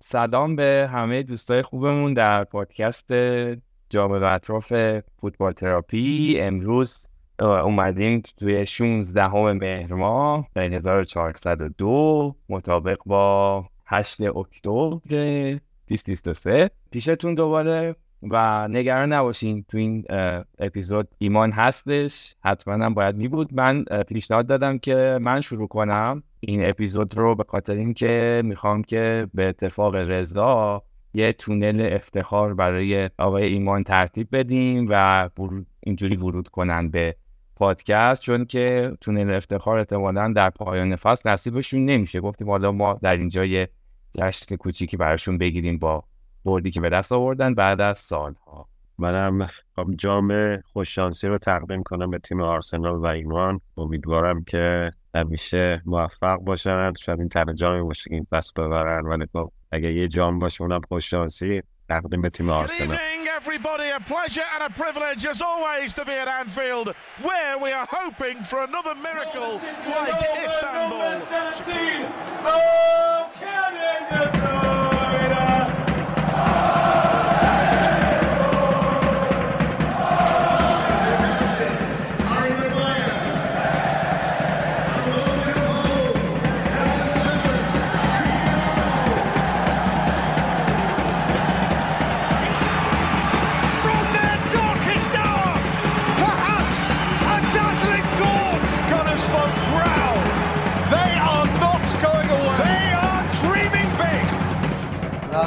سلام به همه دوستای خوبمون در پادکست جامعه و اطراف فوتبال تراپی. امروز اومدیم توی 16 مهر ماه 1402 مطابق با 8 اکتبر 2023 پیشتون دوباره و نگران نباشین تو این اپیزود ایمان هستش. حتما هم باید می بود من پیشنهاد دادم که من شروع کنم. این اپیزود رو به خاطر اینکه می‌خوام که به اتفاق رضا یه تونل افتخار برای آقای ایمان ترتیب بدیم و اینجوری ورود کنن به پادکست. چون که تونل افتخار احتمالا در پایان فصل نصیبشون نمیشه. گفتیم حالا ما در اینجا یه جشن کوچیکی براشون بگیریم با بردی که به دست آوردن بعد از سالها. منم جام خوششانسی رو تقدیم کنم به تیم آرسنال و ایمان امیدوارم که همیشه موفق باشن. شاید این تنها جامی باشه که این پس ببرن ولی خب اگه یه جام باشه اونم خوششانسی تقدیم به تیم آرسنال. everybody. A pleasure and a privilege, as always, to be at Anfield, where we are hoping for another miracle like Istanbul.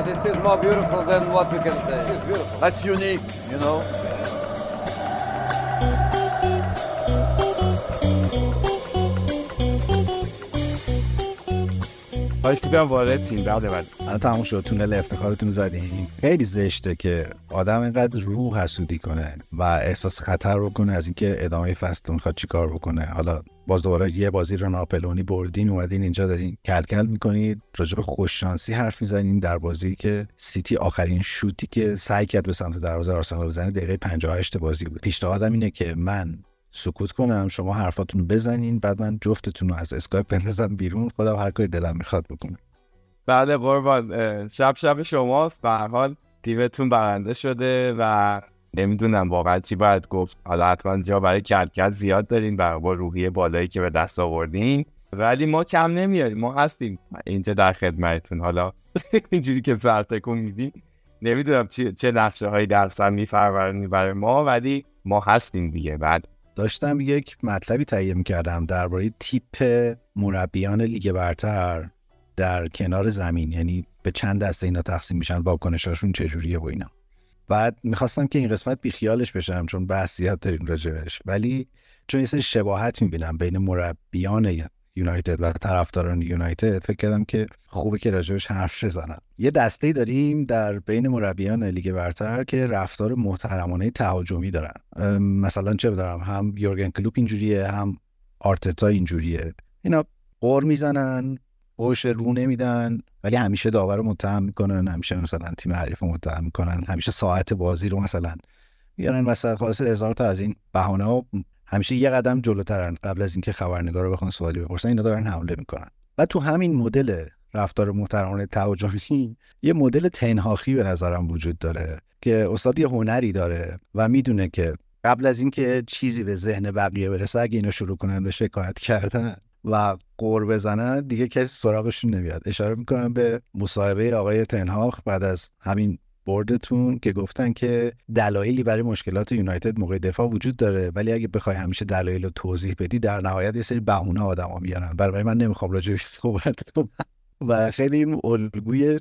This is more beautiful than what we can say. It's beautiful. That's unique, you know. خواهش می‌کنم وارد تیم بعد بعد الان تموم شد تونل افتخارتون زدین. خیلی زشته که آدم اینقدر روح حسودی کنه و احساس خطر رو کنه از اینکه ادامه فصل می‌خواد چیکار بکنه. حالا باز دوباره یه بازی رو ناپلونی بردین اومدین اینجا دارین کلکل می‌کنید راجع به خوششانسی حرف می‌زنین در بازی که سیتی آخرین شوتی که سعی کرد به سمت دروازه آرسنال بزنه دقیقه 58 بازی بود. پیشنهادم اینه که من سکوت کنم شما حرفاتون بزنین بعد من جفتتون رو از اسکایپ بندازم بیرون خودم هر کاری دلم می‌خواد بکنم. بله قربان شب شب شماست به هر حال تیمتون برنده شده و نمی‌دونم واقعا چی باید گفت. حالا حتما جا برای کلکل زیاد دارین برای با روحیه بالایی که به دست آوردین. ولی ما کم نمیاریم ما هستیم. اینجا در خدمتتون. حالا اینجوری که سرتکون میدیم نمی‌دونم چه نقشه هایی در سر میفرورنی برای ما ولی ما هستیم دیگه. بعد داشتم یک مطلبی تهیه می‌کردم درباره تیپ مربیان لیگ برتر در کنار زمین. یعنی به چند دسته اینا تقسیم میشن واکنشاشون چجوریه و اینا. بعد می‌خواستم که این قسمت بیخیالش بشم چون بحثیات داریم راجبش. ولی چون یه سری شباهت می‌بینم بین مربیان یونایتد و طرفداران یونایتد فکر کردم که خوبه که راجبش حرف بزنم یه دسته داریم در بین مربیان لیگ برتر که رفتار محترمانه تهاجمی دارن. مثلا چه بدارم هم یورگن کلوپ اینجوریه هم آرتتا اینجوریه. اینا قور می‌زنن پشت رو نمیدن ولی همیشه داور رو متهم می‌کنن همیشه مثلا تیم حریف متهم می‌کنن همیشه ساعت بازی رو مثلا میارن وسط. خاص هزار از این بهانه ها همیشه یه قدم جلوترن قبل از اینکه خبرنگار رو بخوان سوالی بپرسن اینا دارن حمله می‌کنن. و تو همین مدل رفتار محترمانه تهاجمی یه مدل تنهاخی به نظرم وجود داره که استاد یه هنری داره و می‌دونه که قبل از اینکه چیزی به ذهن بقیه برسه اگه اینو شروع کنن به شکایت کردن و قور بزنن دیگه کسی سراغشون نمیاد. اشاره می‌کنم به مصاحبه آقای تنهاخ بعد از همین بردتون که گفتن که دلایلی برای مشکلات یونایتد موقع دفاع وجود داره ولی اگه بخوای همیشه دلایل رو توضیح بدی در نهایت یه سری بهونه آدما میارن. برای من نمی‌خوام راجعش صحبت کنم و خیلی این الگوی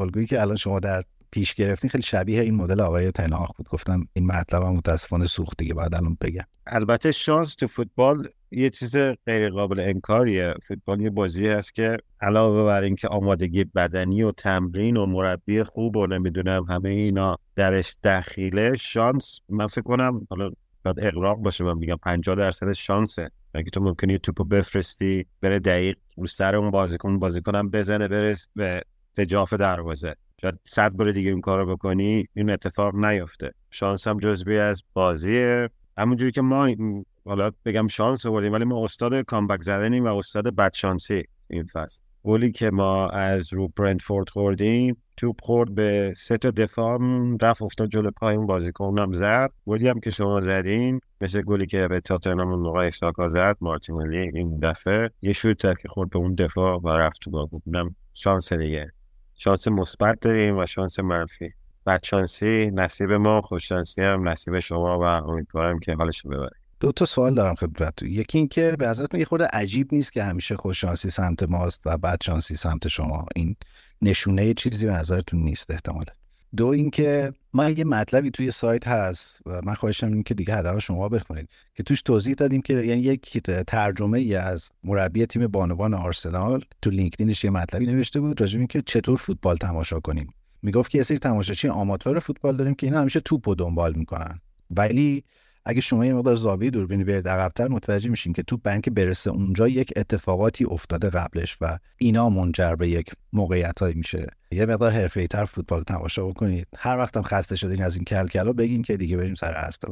الگویی که الان شما در پیش گرفتین خیلی شبیه این مدل آقای تنهاخ بود. گفتم این مطلب هم متاسفانه سوخت دیگه بعد الان بگم. البته شانس تو فوتبال یه چیز غیر قابل انکاریه. فوتبال یه بازی هست که علاوه بر اینکه آمادگی بدنی و تمرین و مربی خوب و نمی‌دونم همه اینا درش دخیله شانس من فکر کنم حالا باید اقراق باشه من میگم 50 درصد شانسه. اگه تو ممکنی توپو بفرستی بره دقیق رو سر اون بازیکن بازیکنم بزنه برس به تجاف دروازه. شاید صد بار دیگه این کارو بکنی این اتفاق نیفته. شانس هم جزبی از بازیه. همونجوری که ما حالا بگم شانس آوردیم ولی ما استاد کامبک زدنیم و استاد بدشانسی این فصل. گلی که ما از رو برنتفورد خوردیم توپ خورد به سه تا دفاع رفت افتاد جلو پای اون بازیکنم زد. گلی هم که شما زدین مثل گلی که به تاتنهام اون موقع اشتاکا زد مارتینلی این دفعه یه شوت که خورد به اون دفاع و رفت تو گل اونم شانس دیگه. شانس مثبت داریم و شانس منفی. بدشانسی نصیب ما خوششانسی هم نصیب شما و امیدوارم که حالش ببره دو تا سوال دارم خدمت یکی اینکه به نظرتون یه خورده عجیب نیست که همیشه خوششانسی سمت ماست و بدشانسی سمت شما. این نشونه چیزی به نظرتون نیست احتمالا. دو اینکه ما یه مطلبی توی سایت هست و من خواهشم این که دیگه هدف شما بخونید که توش توضیح دادیم که یعنی یک ترجمه ای از مربی تیم بانوان آرسنال تو لینکدینش یه مطلبی نوشته بود راجع اینکه چطور فوتبال تماشا کنیم. می‌گفت که یه سری تماشاچی آماتور فوتبال داریم که اینا همیشه توپ دنبال می‌کنن. ولی اگه شما یه مقدار زاویه دوربینی برید عقبتر متوجه میشین که توپ برای برسه اونجا یک اتفاقاتی افتاده قبلش و اینا منجر به یک موقعیتایی میشه. یه مقدار حرفه‌ای تر فوتبال تماشا بکنید. هر وقتم خسته شدین از این کلکلا بگین که دیگه بریم سر اصل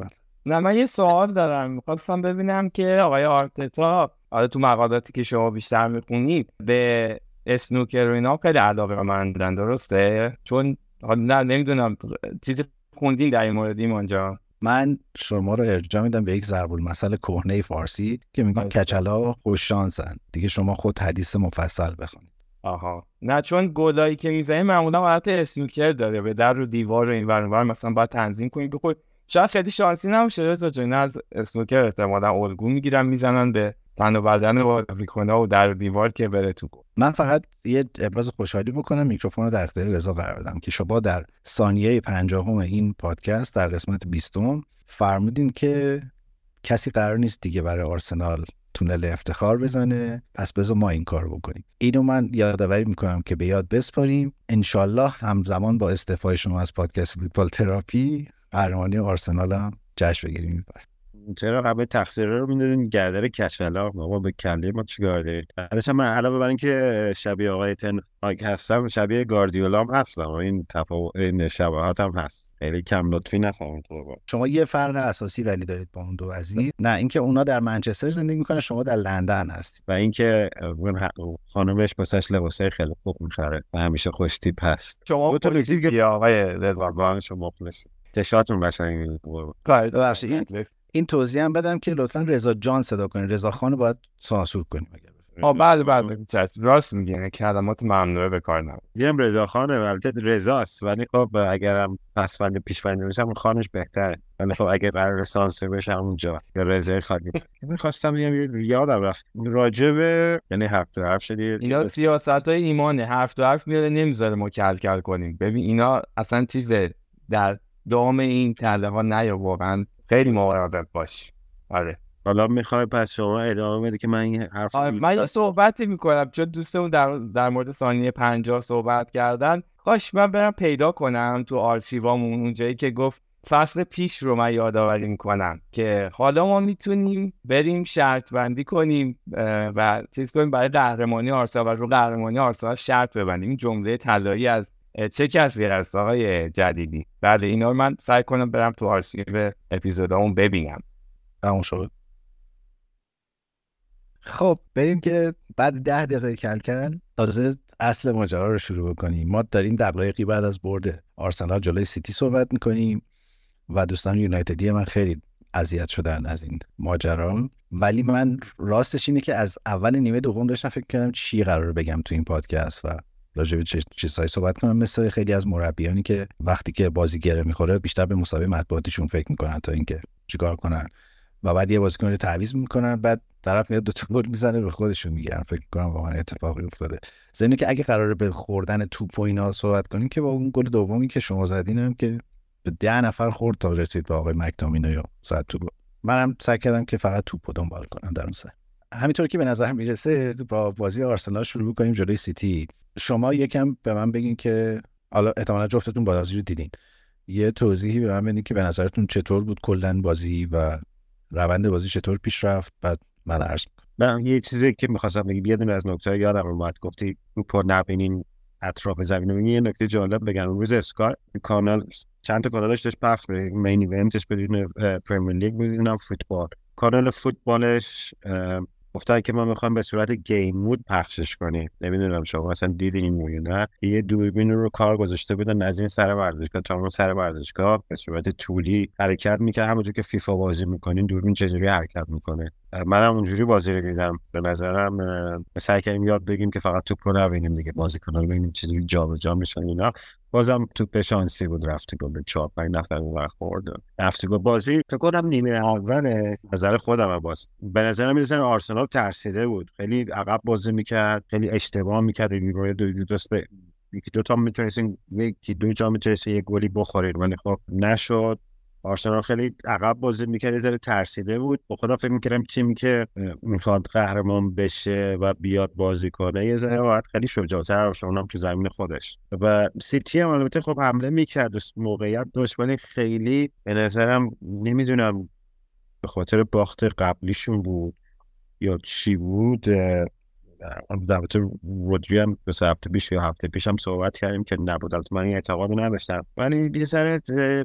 نه من یه سوال دارم. می‌خواستم ببینم که آقای آرتتا آره تو مقالاتی که شما بیشتر می‌خونید به اسنوکر و اینا خیلی علاقه مندن درسته؟ چون نه نمی‌دونم چیزی خوندین در این مورد اونجا من شما رو ارجاع میدم به یک ضرب المثل کهنه فارسی که میگن. کچلا خوش شانسن. دیگه شما خود حدیث مفصل بخونید. آها. نه چون گلایی که می‌زنی معمولا حالت اسنوکر داره. به در رو دیوار و این ور مثلا باید تنظیم کنید بخور شاید خیلی شانسی نباشه رضا جان. از اسنوکر احتمالا الگو می‌گیرن می‌زنن به تن و بدن بازیکن‌ها و در دیوار که بره تو من فقط یه ابراز خوشحالی بکنم میکروفون رو در اختیار رضا قرار بدم که شما در ثانیه پنجاهم این پادکست در قسمت بیستم فرمودین که کسی قرار نیست دیگه برای آرسنال تونل افتخار بزنه. پس بذار ما این کار بکنیم. اینو من یادآوری می‌کنم که به یاد بسپاریم. انشالله همزمان با استعفای شما از پادکست فوتبال تراپی قهرمانی آرسنال هم جشن بگیریم. چرا قبل تقصیر رو می‌دادین گردر کچلا. بابا به کله ما چیکار دارید بعدش من علاوه بر اینکه شبیه آقای تن هستم شبیه گاردیولا هم هستم. این تفاوت این شباهت هم هست. خیلی کم لطفی نفهمید شما یه فرق اساسی ولی دارید با اون دو عزیز. نه اینکه اونا در منچستر زندگی می‌کنه شما در لندن هستی و اینکه خانمش بسش لباسه خیلی خوب می‌خره و همیشه خوش تیپ هست. شما تو یا آقای شما مخلص چشاتون قشنگ این این توضیح هم بدم که لطفا رضا جان صدا کنید رضا خان باید سانسور کنیم آه بله بله راست میگه کلمات ممنوعه به کار نبود. یه رضا خانه البته رضاست ولی خب اگرم پسوند پیشوند میشم خانش بهتره. ولی خب اگر قرار سانسور بشه اونجا یا رضا خالی. می‌خواستم بگم یادم رفت. راجب یعنی حرف تو حرف شدی؟ اینا سیاست های ایمانه. حرف تو حرف میاره نمی‌ذاره ما کل کل کنیم. ببین اینا اصلا چیز در دام این تله ها نیا واقعا. خیلی مواظب باش. آره. حالا می‌خوای پس شما ادامه بده که من این حرف آره من یه صحبتی می‌کنم. چون دوستمون در, در مورد ثانیه پنجاه صحبت کردن. کاش من برم پیدا کنم تو آرشیوامون. اونجایی که گفت فصل پیش رو من یادآوری می‌کنم که حالا ما می‌تونیم بریم شرط بندی کنیم و چیز کنیم برای قهرمانی آرسنال و رو قهرمانی آرسنال شرط ببندیم. جمله طلایی از چه کسی هست آقای جدیدی؟ بله اینا رو من سعی کنم برم تو آرشیو اپیزودامون ببینم. تموم شد. خب بریم که بعد ده دقیقه کل کل تازه اصل ماجرا رو شروع بکنیم. ما داریم دقایقی بعد از برد آرسنال جلوی سیتی صحبت می‌کنیم و دوستان یونایتدی من خیلی اذیت شدن از این ماجرا. ولی من راستش اینه که از اول نیمه دوم داشتم فکر کردم چی قرار بگم تو این پادکست و راجع به چه چیزهایی صحبت کنم. مثل خیلی از مربیانی که وقتی که بازی گره می‌خوره بیشتر به مسابقه مطبوعاتیشون فکر می‌کنن تا اینکه چیکار کنن. و بعد یه بازیکن رو تعویض می‌کنن بعد طرف میاد دو تا گل می‌زنه به خودشون می‌گیرن. فکر می‌کنم واقعا اتفاقی افتاده. زمینی که اگه قراره به خوردن توپ و اینا صحبت کنیم که با اون گل دومی که شما زدین هم که به ده نفر خورد تا رسید به آقای مکتامینو یا زد تو منم سعی کردم که فقط توپ دنبال کنم در اون همینطور که به نظر می‌رسه با بازی آرسنال شروع کنیم جلوی سیتی. شما یکم به من بگین که حالا احتمالا جفتتون بازی رو دیدین. یه توضیحی به من بدین که به نظرتون چطور بود کلا بازی و روند بازی چطور پیش رفت؟ بعد من عرض من یه چیزی که می‌خواستم بگم یه دونه از نکته یادم اومد. گفتی پر نبینین اطراف زمین. یه نکته جالب بگم. روز اسکای کانال چند تا کانالش داشت پخش مین ایونتش بدون پرمیر لیگ بدونم فوتبال. کانال فوتبالش گفتن که ما می‌خوایم به صورت گیم مود پخشش کنیم. نمی‌دونم شما مثلا دیدین این نه. یه دوربین رو کار گذاشته بودن از این سر ورزشگاه تا اون سر ورزشگاه به صورت طولی حرکت می‌کرد. همونجور که فیفا بازی می‌کنین دوربین چجوری حرکت می‌کنه؟ منم اونجوری بازی رو دیدم. به نظرم سعی کردیم یاد بگیم که فقط توپ رو نبینیم دیگه. بازی کنن ببینیم چجوری جابجا میشن اینا. بازم توپ شانسی بود رفتی گل به چهار پنج نفر خورد رفتی گل بازی فکر کنم نیمه اول نظر خودم باز. به نظرم میاد آرسنال ترسیده بود. خیلی عقب بازی می‌کرد خیلی اشتباه می‌کرد. روی دو دو دست یکی دو تا می‌تونستین یکی دو جا می‌تونستین یه گلی بخورید ولی خب نشد. آرسنال خیلی عقب بازی می‌کرد یه ذره ترسیده بود. با خودم فکر می‌کردم تیم که می‌خواد قهرمان بشه و بیاد بازی کنه یه ذره باید خیلی شجاعتر باشه اونم تو زمین خودش. و سیتی هم البته خب حمله می‌کرد موقعیت داشت ولی خیلی به نظرم نمی‌دونم به خاطر باخت قبلیشون بود یا چی بود البته رودری هم به هفته پیش یا هفته پیش هم صحبت کردیم که نبود. البته من این اعتقاد نداشتم. ولی یه ذره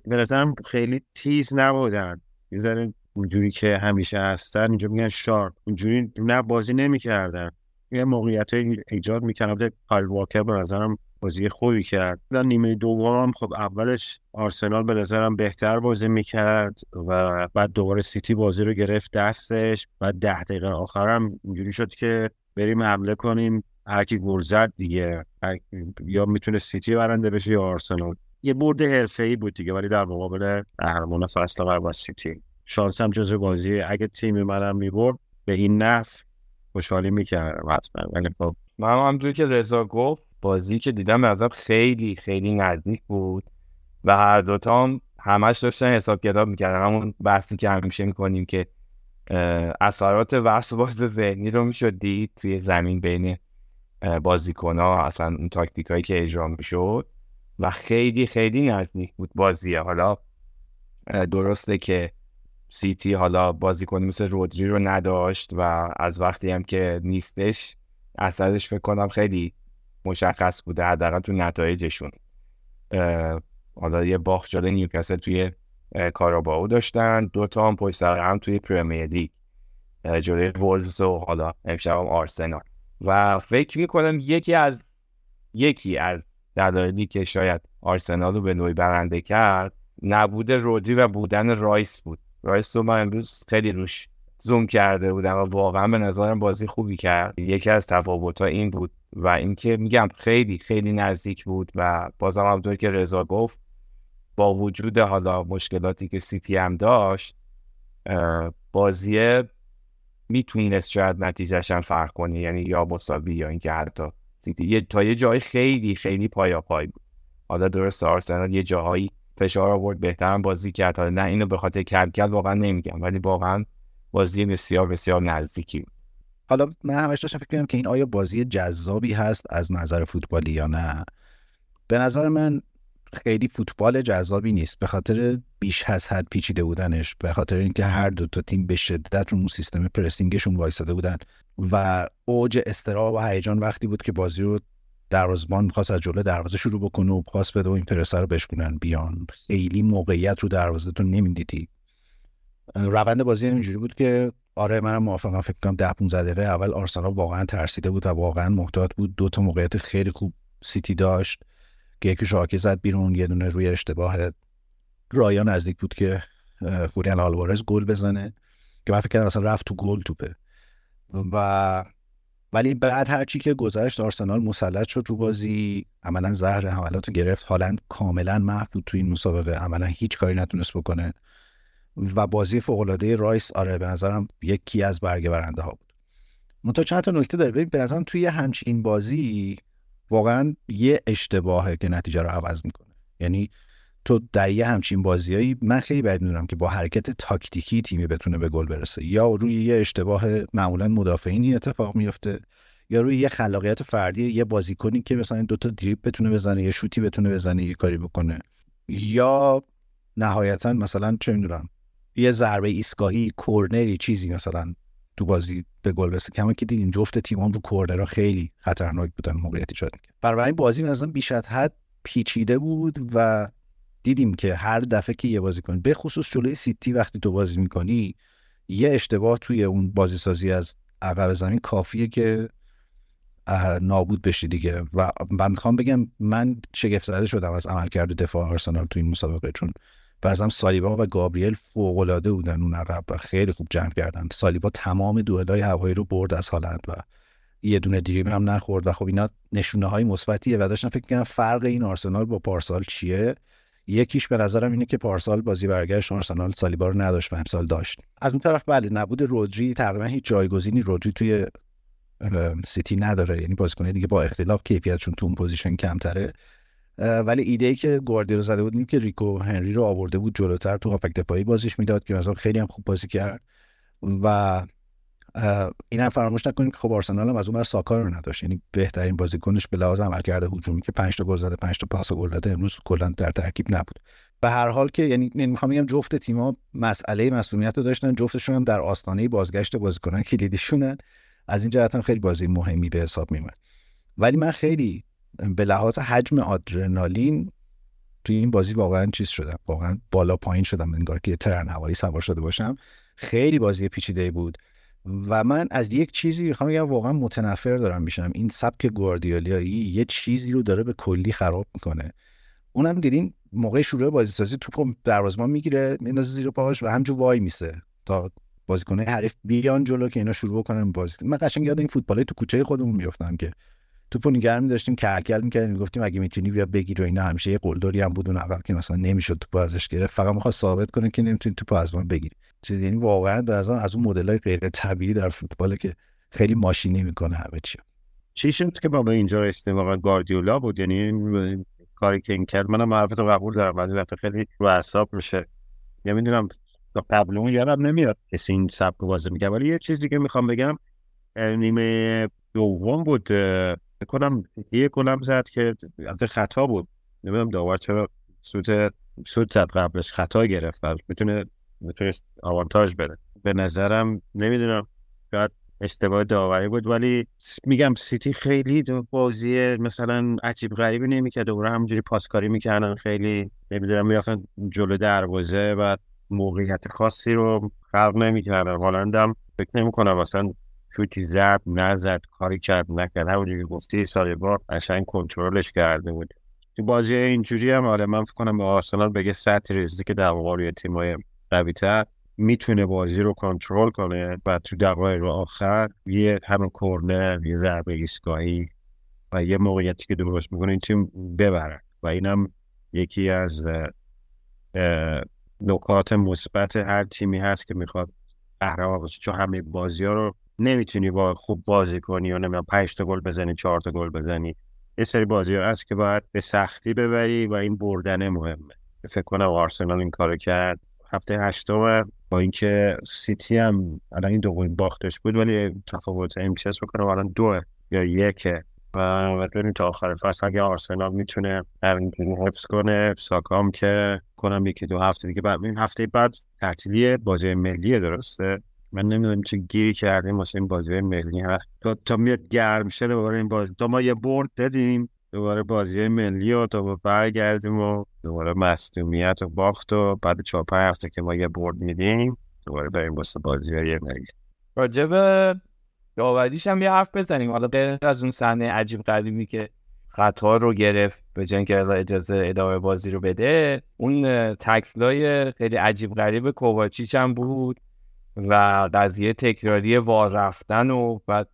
به نظرم خیلی تیز نبودن. یه ذره اونجوری که همیشه هستن اینجا میگن sharp. اونجوری نه بازی نمی‌کردن. یه موقعیت ایجاد می‌کردن. کایل واکر به نظرم بازی خوبی کرد. در نیمه دوم خب اولش آرسنال به نظرم بهتر بازی می‌کرد و بعد دوباره سیتی بازی رو گرفت دستش. و ده دقیقه آخرم اینجوری شد که بریم حمله کنیم هر کی گل زد دیگه. یا می‌تونه سیتی برنده بشه یا آرسنال. یه برد حرفه‌ای بود دیگه ولی در مقابل قهرمان فصل قبل سیتی. شانس هم جزو بازی اگه تیم منم می‌برد به این نف خوشحالی می‌کردم حتما. ولی خب من همونجوری که رضا گفت بازی که دیدم به خیلی خیلی نزدیک بود و هر دوتا هم همش داشتن حساب کتاب می‌کردن. همون بحثی که همیشه می‌کنیم که اثرات وسواس ذهنی رو می‌شد دید توی زمین بین بازیکن ها اصلا اون تاکتیک هایی که اجرا می‌شد و خیلی خیلی نزدیک بود بازیه. حالا درسته که سیتی حالا بازیکن مثل رودری رو نداشت و از وقتی هم که نیستش اثرش فکر کنم خیلی مشخص بوده حداقل تو نتایجشون. حالا یه باخت جلوی نیوکاسل توی کاراباو داشتن. دو تا هم پشت سر هم توی پرمیر لیگ جلوی وولز و حالا امشب هم آرسنال. و فکر می‌کنم یکی از یکی از دلایلی که شاید آرسنال رو به نوعی برنده کرد نبود رودری و بودن رایس بود. رایس رو من امروز خیلی روش زوم کرده بودم و واقعا به نظرم بازی خوبی کرد. یکی از تفاوت این بود و اینکه میگم خیلی خیلی نزدیک بود و بازم همونطور که رضا گفت با وجود حالا مشکلاتی که سیتی هم داشت بازی می‌تونست شاید نتیجهش هم فرق کنه یعنی یا مساوی یا اینکه حتی سیتی یه تا یه جای خیلی خیلی پایا پای بود. حالا درست آرسنال یه جاهایی فشار آورد بهتر بازی کرد. حالا نه اینو به خاطر کم واقعا نمیگم ولی واقعا بازی بسیار بسیار نزدیکی حالا من همش داشتم فکر کنم که این آیا بازی جذابی هست از نظر فوتبالی یا نه. به نظر من خیلی فوتبال جذابی نیست. به خاطر بیش از حد پیچیده بودنش به خاطر اینکه هر دو تا تیم به شدت رو سیستم پرسینگشون وایساده بودن و اوج استرا و هیجان وقتی بود که بازی رو دروازه‌بان خواست از جلو دروازه شروع بکنه و پاس بده و این پرسر رو بشکنن بیان. خیلی موقعیت رو دروازه تو نمی‌دیدی. روند بازی اینجوری بود که آره منم موافقم فکر کنم 10 15 دقیقه اول آرسنال واقعا ترسیده بود و واقعا محتاط بود. دو تا موقعیت خیلی خوب سیتی داشت. یکی شاکی زد بیرون یه دونه روی اشتباه رایا نزدیک بود که فوریان آلوارز گل بزنه که من فکر کردم اصلا رفت تو گل توپه. و ولی بعد هرچی که گذشت آرسنال مسلط شد رو بازی عملا زهر حملات گرفت. هالند کاملا محو بود تو این مسابقه عملا هیچ کاری نتونست بکنه. و بازی فوق العاده رایس آره به نظرم یکی از برگه برنده ها بود. منتها چند تا نکته داره. ببین به نظرم توی همچین بازی واقعا یه اشتباهه که نتیجه رو عوض می‌کنه. یعنی تو در یه همچین بازیایی من خیلی باید می‌دونم که با حرکت تاکتیکی تیمی بتونه به گل برسه. یا روی یه اشتباه معمولا مدافعینی اتفاق میفته یا روی یه خلاقیت فردی یه بازیکنی که مثلا دو تا دریپ بتونه بزنه یه شوتی بتونه بزنه یه کاری بکنه. یا نهایتا مثلا چه می‌دونم یه ضربه ایستگاهی کورنری چیزی مثلا تو بازی به گل برسه کما که دیدین جفت تیمام رو کورنرها خیلی خطرناک بودن موقعیت ایجاد می‌کرد. این بازی مثلا بیش از حد پیچیده بود و دیدیم که هر دفعه که یه بازی کنی به خصوص جلوی سیتی وقتی تو بازی می‌کنی یه اشتباه توی اون بازی سازی از عقب زمین کافیه که نابود بشی دیگه. و من می‌خوام بگم من شگفت زده شدم از عملکرد دفاع آرسنال تو این مسابقه چون بعضم سالیبا و گابریل فوق العاده بودن اون عقب و خیلی خوب جنگ کردن. سالیبا تمام دوئلای هوایی رو برد از هالند و یه دونه دریبل هم نخورد. و خب اینا نشونه های مثبتیه و داشتم فکر کنم فرق این آرسنال با پارسال چیه؟ یکیش به نظرم اینه که پارسال بازی برگشت آرسنال سالیبا رو نداشت و امسال داشت. از اون طرف بله نبود رودری تقریبا هیچ جایگزینی رودری توی سیتی نداره. یعنی بازیکن دیگه با اختلاف کیفیتشون تو اون position کمتره. ولی ایده ای که گواردیولا زده بود این که ریکو هنری رو آورده بود جلوتر تو هافک دفاعی بازیش می‌داد که مثلا خیلی هم خوب بازی کرد و این هم فراموش نکنیم که خب آرسنال هم از اون ساکا رو نداشت. یعنی بهترین بازیکنش به لحاظ عملکرد هجومی که 5 تا گل زده 5 تا پاس گل داده امروز کلا در ترکیب نبود. به هر حال که یعنی می‌خوام بگم جفت تیم‌ها مسئله مسئولیت رو داشتن جفتشون هم در آستانه بازگشت بازیکنان کلیدیشونن. از این جهت هم خیلی بازی مهمی به حساب میومد ولی من خیلی به لحاظ حجم آدرنالین توی این بازی واقعا چیز شدم. واقعا بالا پایین شدم انگار که ترن هوایی سوار شده باشم. خیلی بازی پیچیده بود و من از یک چیزی می‌خوام بگم واقعا متنفر دارم میشم. این سبک گواردیولیایی یه چیزی رو داره به کلی خراب می‌کنه. اونم دیدین موقع شروع بازی سازی توپ دروازه‌بان می‌گیره میندازه زیر پاهاش و همجور وای میسه تا بازیکنای حریف بیان جلو که اینا شروع کنن بازی. من قشنگ یاد این فوتبالای تو کوچه خودمون میافتم که توپو نگه داشتیم کلکل می‌کردیم گفتیم اگه می‌تونی بیا بگیر و اینا. همیشه یه قلدری هم بود اون عقب که مثلا نمی‌شد توپو ازش گرفت. فقط می‌خواد ثابت کنه که نمی‌تونی توپو از من بگیری. چیز یعنی واقعا به از از اون مدلای غیر طبیعی در فوتبال که خیلی ماشینی می‌کنه همه چی. چی شد که بابا اینجا واقعا گاردیولا بود؟ یعنی کاری که این کرد منم معرفت قبول دارم بعضی وقتا خیلی رو اعصاب میشه. یا می‌دونم قبل اون یادم نمیاد کسی این سبک بازی میگه ولی یه چیزی که می‌خوام بگم نیمه دوم بود کنم یه گلم زد که البته خطا بود. نمی‌دونم داور چرا سود سود زد قبلش. خطا گرفت می‌تونه می‌تونه آوانتاژ بده. به نظرم نمی‌دونم. شاید اشتباه داوری بود ولی میگم سیتی خیلی بازی مثلا عجیب غریبی نمی‌کرد. دوباره همونجوری پاسکاری می‌کردن. خیلی نمی‌دونم می‌رفتن جلو دروازه و موقعیت خاصی رو خلق نمی‌کردن. هالندم فکر نمی‌کنم مثلا شوتی زد نزد کاری کرد نکرد. همونجوری که گفتی سال بار قشنگ کنترلش کرده بود. تو بازی اینجوری هم آره من فکر کنم به آرسنال بگه سطح ریزی که در واقع تیمای قویتر می‌تونه بازی رو کنترل کنه و تو دقایق آخر یه همون کورنر یه ضربه ایستگاهی و یه موقعیتی که درست می‌کنه این تیم ببره. و اینم یکی از نکات مثبت هر تیمی هست که می‌خواد قهرمان باشه. چون همه بازی ها رو نمی‌تونی با خوب بازی کنی و نمی‌دونم 5 تا گل بزنی 4 تا گل بزنی یه سری بازی هست که باید به سختی ببری و این بردن مهمه. فکر کنم آرسنال این کارو کرد. هفته هشتم با اینکه سیتی هم الان این دومین باختش بود ولی تفاوت امتیاز بکنه الان دو یا یکه. و ببینیم تا آخر فصل. اگه آرسنال می‌تونه همینجوری حفظ کنه ساکام که کنم یکی دو هفته دیگه بعد هفته بعد تعطیلی بازی ملی درسته؟ من نمی‌دونم چه گیری کردیم واسه این بازی ملی. هست تا تا میاد گرم شه دوباره این بازی تا ما یه برد دادیم دوباره بازی ملی و تا برگردیم و دوباره مصدومیت و باخت و بعد چهار پنج هفته که ما یه برد میدیم دوباره بریم واسه بازی های ملی. راجب داوریش هم یه حرف بزنیم. حالا غیر از اون صحنه عجیب غریبی که خطا رو گرفت به جنگ اجازه ادامه بازی رو بده اون تکلای خیلی عجیب غریب کوواچیچ هم بود. و قضیه تکراری وار رفتن و بعد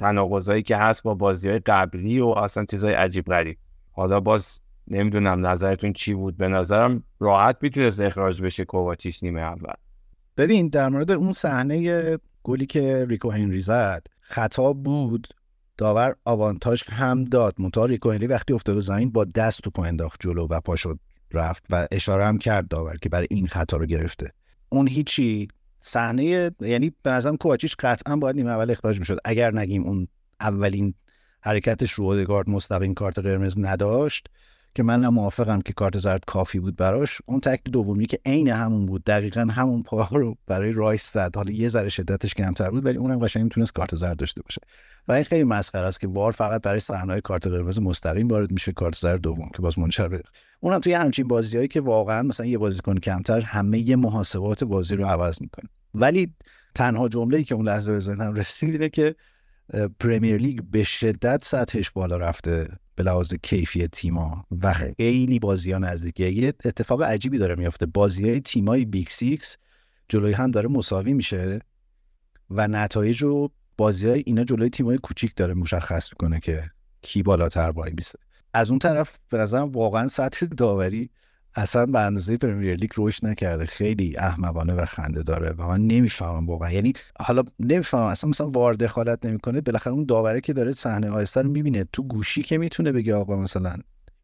تناقضایی که هست با بازی های قبلی و اصلا چیزای عجیب غریب. حالا باز نمی‌دونم نظرتون چی بود. به نظرم راحت می‌تونست اخراج بشه کوواچیش نیمه اول. ببین در مورد اون صحنه گلی که ریکو هنری زد خطا بود. داور آوانتاژ هم داد. منتها ریکو هنری وقتی افتاد زمین با دست توپو انداخت جلو و پاشد رفت و اشاره هم کرد داور که برای این خطا رو گرفته. اون هیچی صحنه یعنی به نظرم کوواچیچ قطعا باید نیمه اول اخراج می‌شد. اگر نگیم اون اولین حرکتش رو اودگارد مستقیم کارت قرمز نداشت که من موافقم که کارت زرد کافی بود براش اون تکل دومی که عین همون بود دقیقا همون پا رو برای رایس زد. حالا یه ذره شدتش کمتر بود ولی اونم قشنگ می‌تونست کارت زرد داشته باشه. و این خیلی مسخره است که VAR فقط برای صحنه‌های کارت قرمز مستقیم وارد میشه کارت زرد دوم که باز منجر به اونم توی همچین بازیایی که واقعا مثلا یه بازیکن کمتر همه یه محاسبات بازی رو عوض می‌کنه. ولی تنها جمله‌ای که اون لحظه به ذهنم رسید اینه که پرمیر لیگ به شدت سطحش بالا رفته به لحاظ کیفی تیما و خیلی بازی ها نزدیکه. یه اتفاق عجیبی داره میافته. بازی های تیمای Big Six جلوی هم داره مساوی میشه و نتایج رو بازی های اینا جلوی تیمای کوچیک داره مشخص می‌کنه که کی بالاتر وای میسته از اون طرف به نظرم واقعا سطح داوری اصلا به اندازه پرمیر لیگ رشد نکرده. خیلی احمقانه و خنده داره و من نمی‌فهمم واقعا. یعنی حالا نمی‌فهمم اصلا مثلا وار دخالت نمی‌کنه بالاخره اون داوره که داره صحنه آهسته رو می‌بینه تو گوشی که می‌تونه بگه آقا مثلا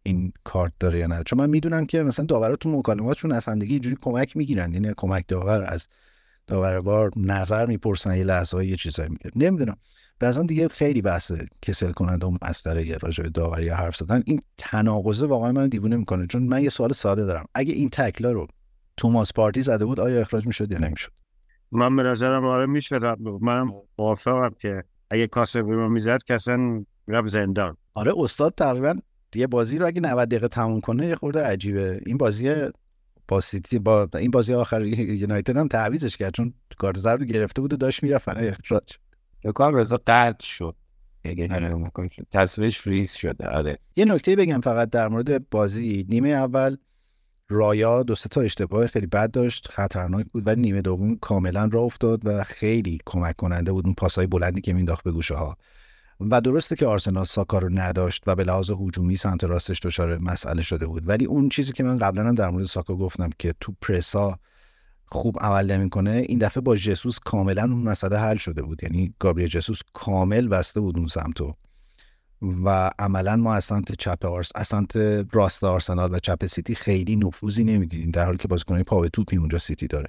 این کارت داره یا نه؟ چون من می‌دونم که مثلا داورا تو مکالماتشون از همدیگه اینجوری کمک می‌گیرن. یعنی کمک داور از داور نظر می‌پرسن یه لحظه یه چیزایی میگه. نمی‌دونم. بعضا دیگه خیلی بحث کسل کننده و مستره راجع به داوری حرف زدن. این تناقضه واقعا من دیوونه می‌کنه. چون من یه سوال ساده دارم. اگه این تکلا رو توماس پارتی زده بود آیا اخراج می‌شد یا نمی‌شد؟ من به نظرم آره می‌شد. منم موافقم که اگه کاسه رو می‌زد که اصلا رفت زندان. آره استاد تقریبا یه بازی رو اگه 90 دقیقه تموم کنه یه خورده عجیبه. این بازی با سیتی با این بازی آخر یونایتد هم تعویزش کرد چون کارت زرد گرفته بود و داشت می‌رفت اخراج. بکنم رضا قطع شد. تصویرش فریز شده. آره. یه نکته بگم فقط در مورد بازی. نیمه اول رایا دو تا اشتباه خیلی بد داشت خطرناک بود ولی نیمه دوم کاملا راه افتاد و خیلی کمک کننده بود اون پاسای بلندی که مینداخت به گوشه ها و درسته که آرسنال ساکا رو نداشت و به لحاظ هجومی سمت راستش دچار مسئله شده بود. ولی اون چیزی که من قبلا هم در مورد ساکا گفتم که تو پرسا خوب عمل نمی‌کنه این دفعه با جسوس کاملا اون مسئله حل شده بود. یعنی گابریل جسوس کامل بسته بود اون سمتو. و عملا ما از سمت چپ آرس از سمت راست آرسنال و چپ سیتی خیلی نفوذی نمی‌دیدیم در حالی که بازیکن پا به توپی اونجا سیتی داره.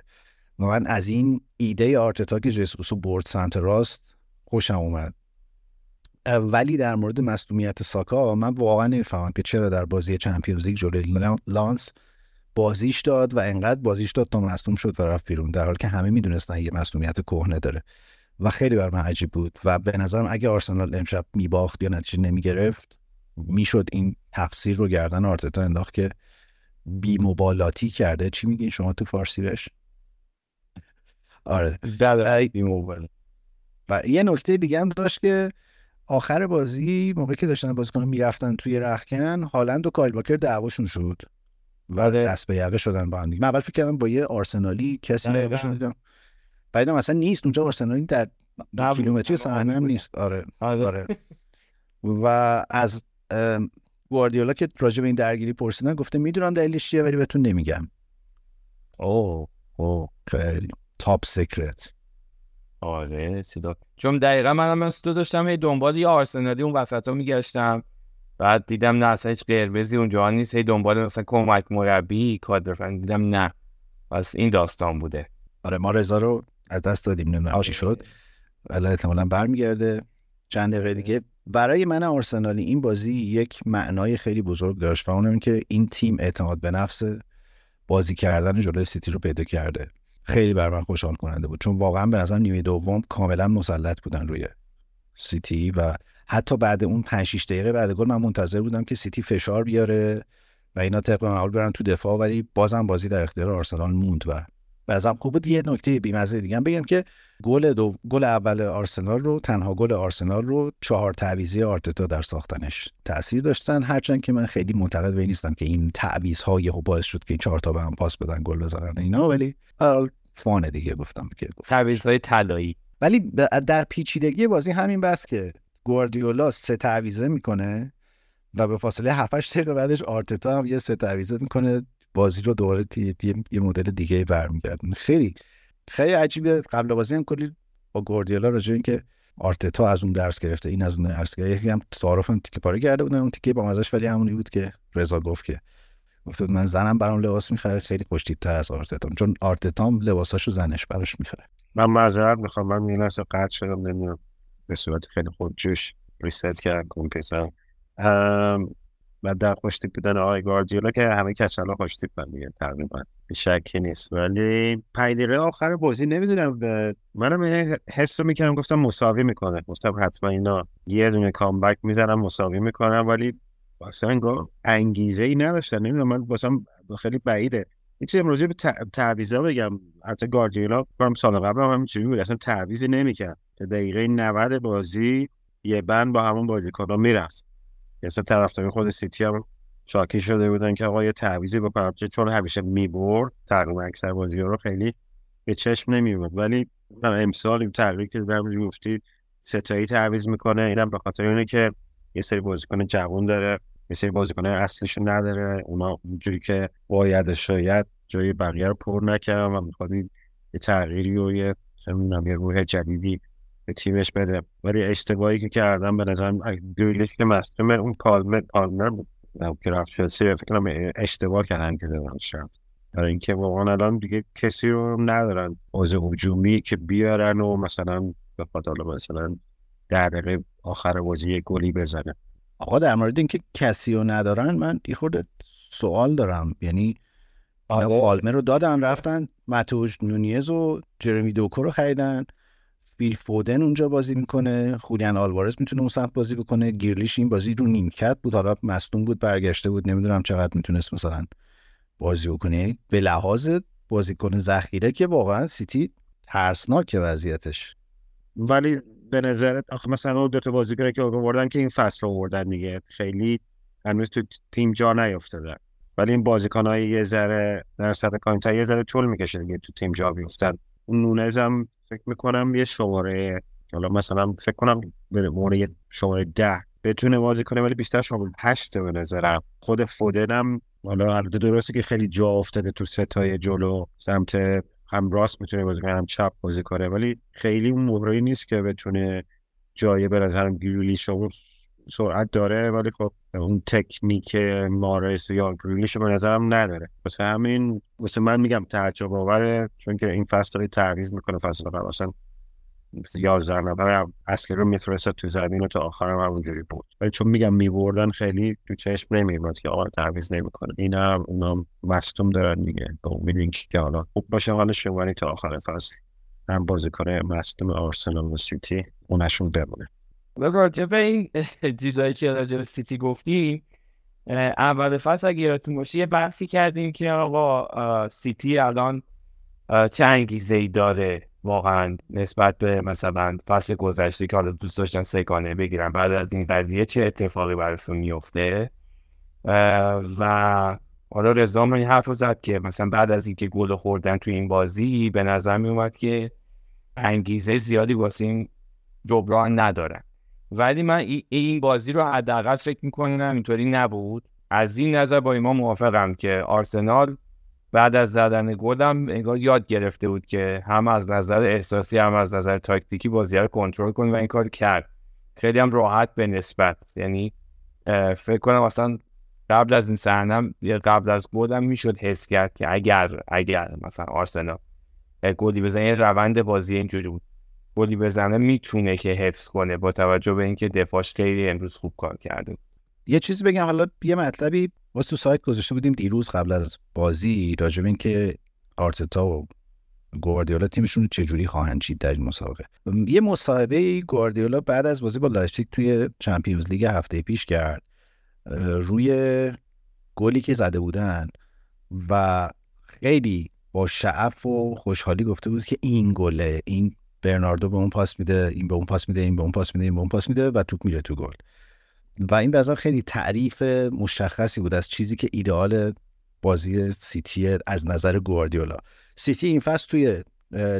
و من از این ایده آرتتا که جسوس رو برد سمت راست خوشم اومد. ولی در مورد مصدومیت ساکا من واقعا نمی‌فهمم که چرا در بازی Champions League جلوی لانس بازیش داد و انقدر بازیش داد تا مصدوم شد و رفت بیرون. در حالی که همه می‌دونستن یه مصدومیت کهنه داره و خیلی بر من عجیب بود و به نظرم اگه آرسنال امشب میباخت یا نتیجه نمی‌گرفت می‌شد این تقصیر رو گردن آرتتا انداخت که بی مبالاتی کرده. چی میگین شما تو فارسی بهش؟ آره. بله و یه نکته دیگه هم داشت که آخر بازی موقعی که داشتن بازیکن می‌رفتن توی رخکن هالند و کایل دعواشون شد و آره. دست به یقه شدن با هم من اول فکر کردم با یه آرسنالی کسی نگاهشون دیدم. بعدم اصلا نیست. اونجا آرسنالی در کیلومتری صحنه هم نیست. آره. آره, آره. و از گواردیولا که راجع به این درگیری پرسیدن گفته می‌دونم دلیلش چیه ولی بهتون نمیگم. اوه اوه. خیلی. top secret آره چون دقیقا منم از تو داشتم هی دنبال یه آرسنالی اون وسط ها میگشتم. بعد دیدم نه اصلا هیچ قرمزی اونجا نیست. هی دنبال مثلا کمک مربی کادر دیدم نه. پس این داستان بوده. آره ما رضا رو از دست دادیم نمی‌دونم چی شد. ولی احتمالا برمیگرده. چند دقیقه دیگه. برای من آرسنالی این بازی یک معنای خیلی بزرگ داشت و اونم که این تیم اعتماد به نفس بازی کردن جلوی سیتی رو پیدا کرده. خیلی بر من خوشحال کننده بود. چون واقعا به نظر نیمه دوم کاملا مسلط بودن روی سیتی و حتی بعد اون 5 6 دقیقه بعد گل من منتظر بودم که سیتی فشار بیاره و اینا طبق معمول برن تو دفاع ولی بازم بازی در اختیار آرسنال موند و بعضم خوب بود. یه نکته بیمزه دیگه هم بگم که گل دو گل اول آرسنال رو تنها گل آرسنال رو چهار تعویضی آرتتا در ساختنش تاثیر داشتن. هرچند که من خیلی معتقد به نیستم که این تعویض ها یهو باعث شد که این چهار تا به هم پاس بدن گل بزنن اینا ولی فان دیگه گفتم که تعویض های طلایی. ولی در پیچیدگی بازی همین بس که گواردیولا سه تعویزه می‌کنه و به فاصله 7 دقیقه بعدش آرتتا هم یه سه تعویزه می‌کنه. بازی رو دوباره یه مدل دیگه برمیگردونه. خیلی خیلی عجیبه قبل بازی هم کلی با گواردیولا راجع که آرتتا از اون درس گرفته این از اون درس گرفته. یکی هم تعارف هم تیکه پاره کرده بودن اون تیکه با مزاش ولی همونی بود که رضا گفت که گفت من زنم برام لباس می‌خره خیلی خوش تر از آرتتا چون آرتتا لباساشو زنش براش می‌خره. من معذرت می‌خوام من این اصلا قطع شدم نمی‌دونم به صورت خیلی خود جوش ریست کرد کامپیوتر و در خوشتیپ بودن آقای گاردیولا که همه کچلا خوشتیپ من دیگه تقریبا. شکی نیست. ولی پنج آخر بازی نمی‌دونم منم این حس رو می‌کنم گفتم مساوی می‌کنه. گفتم حتما اینا یه دونه کامبک می‌زنم مساوی می‌کنم ولی اصلا انگیزه ای نداشتن. نمی‌دونم من باسم خیلی بعیده. این چه امروزی به تعویضا بگم. حتی گاردیولا کنم سال قبل هم همینجوری بود. اصلا تعویضی نمی‌کرد. دقیقه 90 بازی یه بند با همون بازیکن‌ها می‌رفت. اصلا طرفدار خود سیتی هم شاکی شده بودن که آقا یه تعویضی بکنم. چون همیشه می‌برد تقریبا اکثر بازی رو خیلی به چشم نمیومد ولی من امسال این تغییر که در گفتی ستایی تعویض می‌کنه. اینم به خاطر اینه که یه سری بازیکن جوان داره یه سری بازیکن اصلیشو نداره. اونا اونجوری که باید شاید جای بقیه رو پر نکردم و می‌خواد یه تغییری و یه نمی‌دونم یه روح جدیدی به تیمش بده. ولی اشتباهی که کردم به نظرم گویلیش که مصدوم اون پالمر پالمر بود. که رفت چلسی فکر اشتباه کردن که دادن شفت برای اینکه واقعا الان دیگه کسی رو ندارن. باز هجومی که بیارن و مثلا به حالا مثلا در دقیقه آخر بازی گلی بزنه. آقا در مورد اینکه کسی رو ندارن من یه خورده سوال دارم. یعنی پالمر رو دادن رفتن متوش نونیز و جرمی دوکو رو خریدن. فیل فودن اونجا بازی می‌کنه. خولیان آلوارز می‌تونه اون سمت بازی بکنه. گیرلیش این بازی رو نیمکت بود. حالا مصدوم بود برگشته بود. نمی‌دونم چقدر می‌تونست مثلا بازی بکنه. یعنی به لحاظ بازیکن ذخیره که واقعا سیتی ترسناک وضعیتش. ولی به نظرت آخه مثلا اون دو تا بازیکن که آوردن که این فصل آوردن دیگه. خیلی هنوز تو تیم جا نیافتادن ولی این بازیکن های یه ذره در سطح کانتا یه ذره طول می‌کشه دیگه تو تیم جا بیفتن. اون نونز هم فکر می‌کنم یه شماره حالا مثلا فکر کنم به یه شماره ده بتونه بازی کنه ولی بیشتر شماره هشته به نظرم. خود فودنم حالا البته درسته که خیلی جا افتاده تو ستای جلو سمت هم راست می‌تونه بازی کنه هم چپ بازی کنه ولی خیلی اون موقعی نیست که بتونه جای به نظرم گریلیش سرعت داره ولی خب اون تکنیک مارس یا گریلیش به نظرم نداره. واسه همین واسه من میگم تعجب آوره چون که این فصل داره تعویض می‌کنه فصل قبل اصلا یازده نفر اصلی رو میفرسته تو زمین و تا آخر هم همونجوری بود. ولی چون میگم میبردن خیلی تو چشم نمی‌برد که آقا تعویض نمی‌کنه. این هم اونا مستوم دارن دیگه. به امید که حالا خوب باشه. حالا شماری تا آخر فصل هم بازیکن مصدوم آرسنال و سیتی اونشون بمونه. راجع به این چیزایی که راجع به سیتی گفتی اول فصل اگه یادتون باشه یه بحثی کردیم که آقا سیتی الان چه انگیزه ای داره واقعا نسبت به مثلا فصل گذشته که حالا دوست داشتن سکانه بگیرن. بعد از این قضیه چه اتفاقی براشون میفته؟ و حالا رضا من این حرف رو زد که مثلا بعد از اینکه گل خوردن توی این بازی به نظر می اومد که انگیزه زیادی واسه این جبران ندارن. ولی من این بازی رو حداقل فکر می‌کنم اینطوری نبود. از این نظر با ایما موافقم که آرسنال بعد از زدن گلم انگار یاد گرفته بود که هم از نظر احساسی هم از نظر تاکتیکی بازی رو کنترل کنه و این کار کرد. خیلی هم راحت به نسبت. یعنی فکر کنم اصلا قبل از این یا قبل از گلم می‌شد حس کرد که اگر اگر مثلا آرسنال گلی بزنه روند بازی اینجوری بود. گلی بزنه می‌تونه که حفظ کنه با توجه به اینکه دفاعش خیلی امروز خوب کار کرده یه چیزی بگم حالا یه مطلبی واسه تو سایت گذاشته بودیم دیروز قبل از بازی راجب این که آرتتا و گواردیولا تیمشون چجوری خواهند چید در این مسابقه. یه مصاحبه گواردیولا بعد از بازی با لایپزیگ توی Champions League هفته پیش کرد. روی گلی که زده بودن و خیلی با شعف و خوشحالی گفته بود که این گله این برناردو به اون پاس میده این به اون پاس میده این به اون پاس میده این به اون پاس میده و توپ میره تو گل. و این به خیلی تعریف مشخصی بود از چیزی که ایدئال بازی سیتی از نظر گواردیولا. سیتی این فصل توی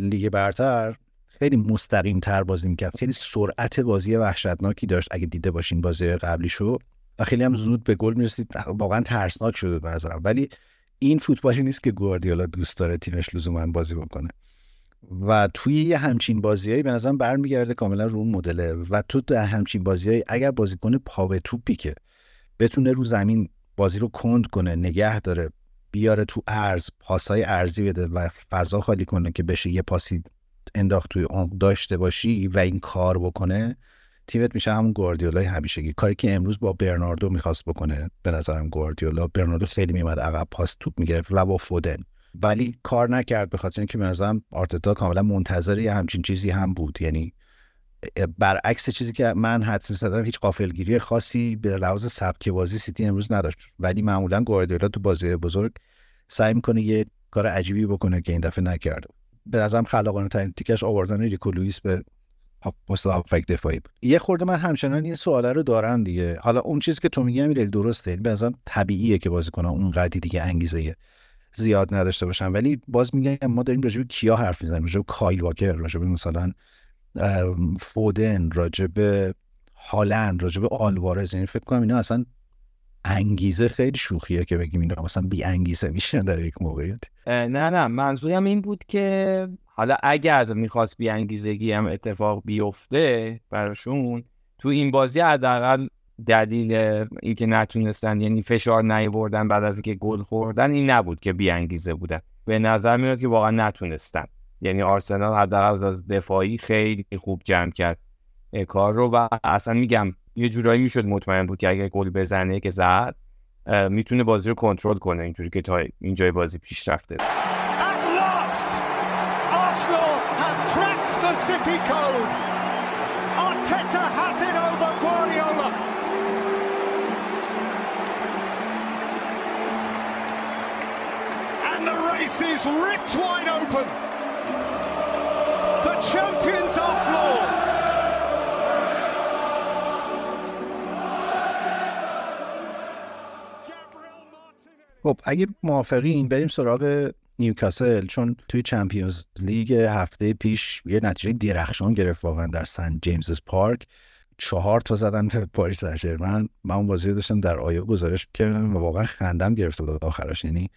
لیگ برتر خیلی مستقیم تر بازی می‌کرد. خیلی سرعت بازی وحشتناکی داشت اگه دیده باشین بازی قبلی شو و خیلی هم زود به گل می‌رسید. واقعا ترسناک شده به نظرم. ولی این فوتبالی نیست که گواردیولا دوست داره تیمش لزوما بازی بکنه. و توی یه همچین بازیایی به نظرم برمیگرده کاملا رو مدله. و تو در همچین بازیایی اگر بازیکن پا به توپی که بتونه رو زمین بازی رو کند کنه نگه داره بیاره تو ارز پاسای ارزی بده و فضا خالی کنه که بشه یه پاسی انداخت توی اون داشته باشی و این کار بکنه تیمت میشه همون گواردیولای همیشگی. کاری که امروز با برناردو می‌خواست بکنه به نظرم گواردیولا برناردو خیلی میومد عقب پاس توپ می‌گرفت و با فودن. ولی کار نکرد به خاطر اینکه به نظرم آرتتا کاملا منتظر یه همچین چیزی هم بود. یعنی برعکس چیزی که من حدس زدم هیچ قافلگیری خاصی به لحاظ سبک بازی سیتی امروز نداشت. ولی معمولا گواردیولا تو بازی بزرگ سعی می‌کنه یه کار عجیبی بکنه که این دفعه نکرده. به نظرم خلاقانه ترین تیکش آوردن ریکو لوئیس به پست هافک دفاعی بود. یه خورده من همچنان این سواله رو دارم دیگه. حالا اون چیزی که تو میگی امیرعلی درسته. به نظرم طبیعیه که بازیکن‌ها اون قدی دیگه انگیزه زیاد نداشته باشن. ولی باز میگم ما داریم راجع به کیا حرف می‌زنیم راجع به کایل واکر راجع به مثلا فودن راجع به هالند راجع به آلوارز. یعنی فکر کنم اینا اصلا انگیزه خیلی شوخیه که بگیم اینا مثلا بی انگیزه میشن در یک موقعیت. نه نه. منظورم این بود که حالا اگر می‌خواست بی انگیزگی هم اتفاق بیفته براشون تو این بازی حداقل دلیل اینکه نتونستن یعنی فشار نیاوردن بعد از اینکه گل خوردن این نبود که بی انگیزه بودن. به نظر میاد که واقعا نتونستن. یعنی آرسنال حداقل از دفاعی خیلی خوب جمع کرد. کار رو و اصلا میگم یه جورایی می‌شد مطمئن بود که اگر گل بزنه که زد می‌تونه بازی رو کنترل کنه اینطوری که تا اینجای بازی پیش رفته خب اگه موافقین بریم سراغ نیوکاسل چون توی Champions League هفته پیش یه نتیجه درخشان گرفت واقعا در سن جیمز پارک. چهار تا زدن به پاریس سن من اون بازی داشتم در آیو گزارش کردم و واقعا خندم گرفته بود آخرش. یعنی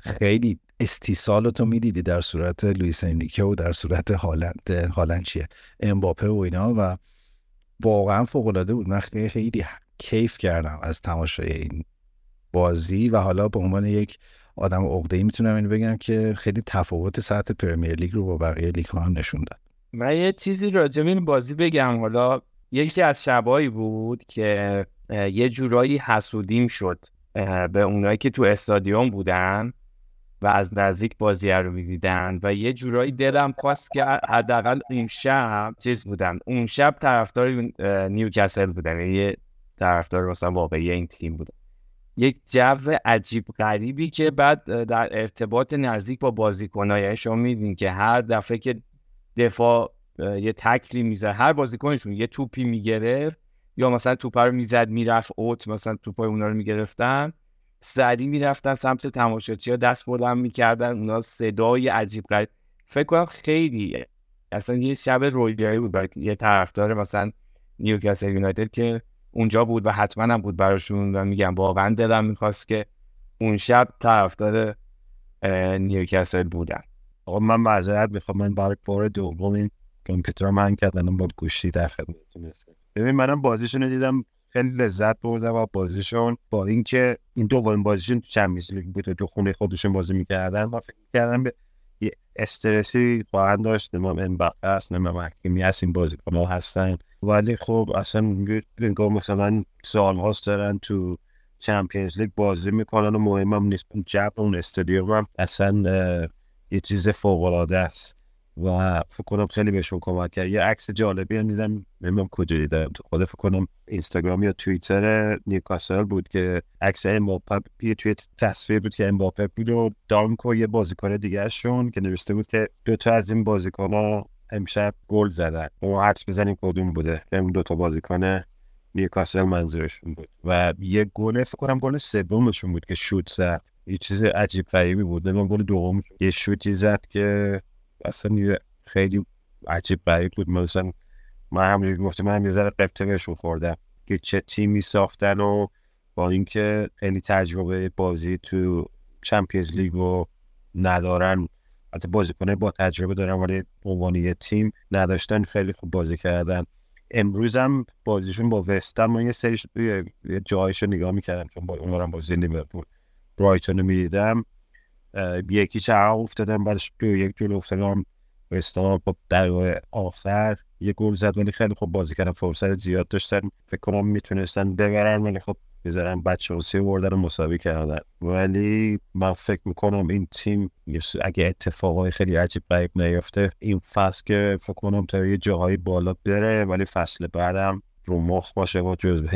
خیلی استیصال تو می‌دیدی در صورت لوئیس انریکه و در صورت هالند هالند چیه؟ امباپه و اینا و واقعا فوق العاده بود. من خیلی, کیف کردم از تماشای این بازی و حالا به عنوان یک آدم عقده ای می‌تونم اینو بگم که خیلی تفاوت سطح پرمیر لیگ رو با بقیه لیگ هم نشون داد. من یه چیزی راجع این بازی بگم. حالا یکی از شبایی بود که یه جورایی حسودیم شد به اونایی که تو استادیوم بودن. و از نزدیک بازی رو می‌دیدن و یه جورایی دلم خواست که حداقل اون شب چیز بودن اون شب طرفدار نیوکاسل بودن. یعنی یه طرفدار مثلا واقعی این تیم بودن یک جو عجیب غریبی که بعد در ارتباط نزدیک با بازیکن‌ها یعنی شما که هر دفعه که دفاع یه تکلی می‌زد هر بازیکنشون یه توپی می‌گرفت یا مثلا توپ رو می‌زد می‌رفت اوت مثلا توپای اونا رو می‌گرفتن سریع می‌رفتن سمت تماشاچی ها دست بلند می‌کردن اونا صدای عجیب غریب. فکر کنم خیلی اصلا یه شب رویایی بود برای یه طرفدار مثلا نیوکاسل یونایتد که اونجا بود و حتما هم بود براشون و میگم واقعا دلم می‌خواست که اون شب طرفدار نیوکاسل بودن. آقا من معذرت می‌خوام من برای بار دوم این کامپیوتر من کردنم با گوشی در خدمتتون ببین منم بازیشون دیدم خیلی لذت بردم و بازیشون. با اینکه این دومین بازیشون تو چمپیونز لیگ بود تو خونه خودشون بازی می‌کردن ما فکر کردم به یه استرسی خواهند داشت. نمام این است نمام حکیمی هست این بازیکن هستن. ولی خب اصلا انگار مثلا سال هاست دارن تو چمپیونز لیگ بازی می‌کنن و مهم هم نیست جو اون استادیوم هم اصلا یه چیز فوق العاده است. و فکر کنم خیلی بهشون کمک کرد. یه عکس جالبی هم دیدم نمی‌دونم کجا دیدم. تو خود فکر کنم اینستاگرام یا توییتر نیوکاسل بود که عکس امباپه توی تصویر بود که امباپه بود و دانک و یه بازیکن دیگه شون که نوشته بود که دو تا از این بازیکن ها امشب گل زدن. و حدس بزنیم کدوم بوده. که دو تا بازیکن نیوکاسل منظورشون بود. و یه گل فکر کنم گل سومشون بود که شوت زد. یه چیز عجیب غریبی بود. نمی‌دونم گل دوم یه شوتی زد که اصلا خیلی عجیب غریب بود. مثلا من همونجوری گفتم من یه ذره قبطه بهشون خوردم که چه تیمی ساختن و با اینکه خیلی تجربه بازی تو چمپیونز لیگ رو ندارن. حتی بازیکنه با تجربه دارن ولی عنوان یه تیم نداشتن خیلی خوب بازی کردن. امروز هم بازیشون با وستن من یه سریش یه جایشو نگاه می‌کردم چون با اونورم بازی لیورپول. برایتون می‌دیدم. یکی چه افتادن بعدش دو یک جلو افتادن. وستان با در آخر یه گل زد ولی خیلی خوب بازی کردن. فرصت زیاد داشتن. فکر کنم می‌تونستن ببرن ولی خب بذارن بچه سی بردن و مساوی کردن. ولی من فکر می‌کنم این تیم اگه اتفاقای خیلی عجیب غریب نیفته این فصل که فکر کنم تا یه جاهای بالا بره ولی فصل بعدم رو مخ باشه و جزو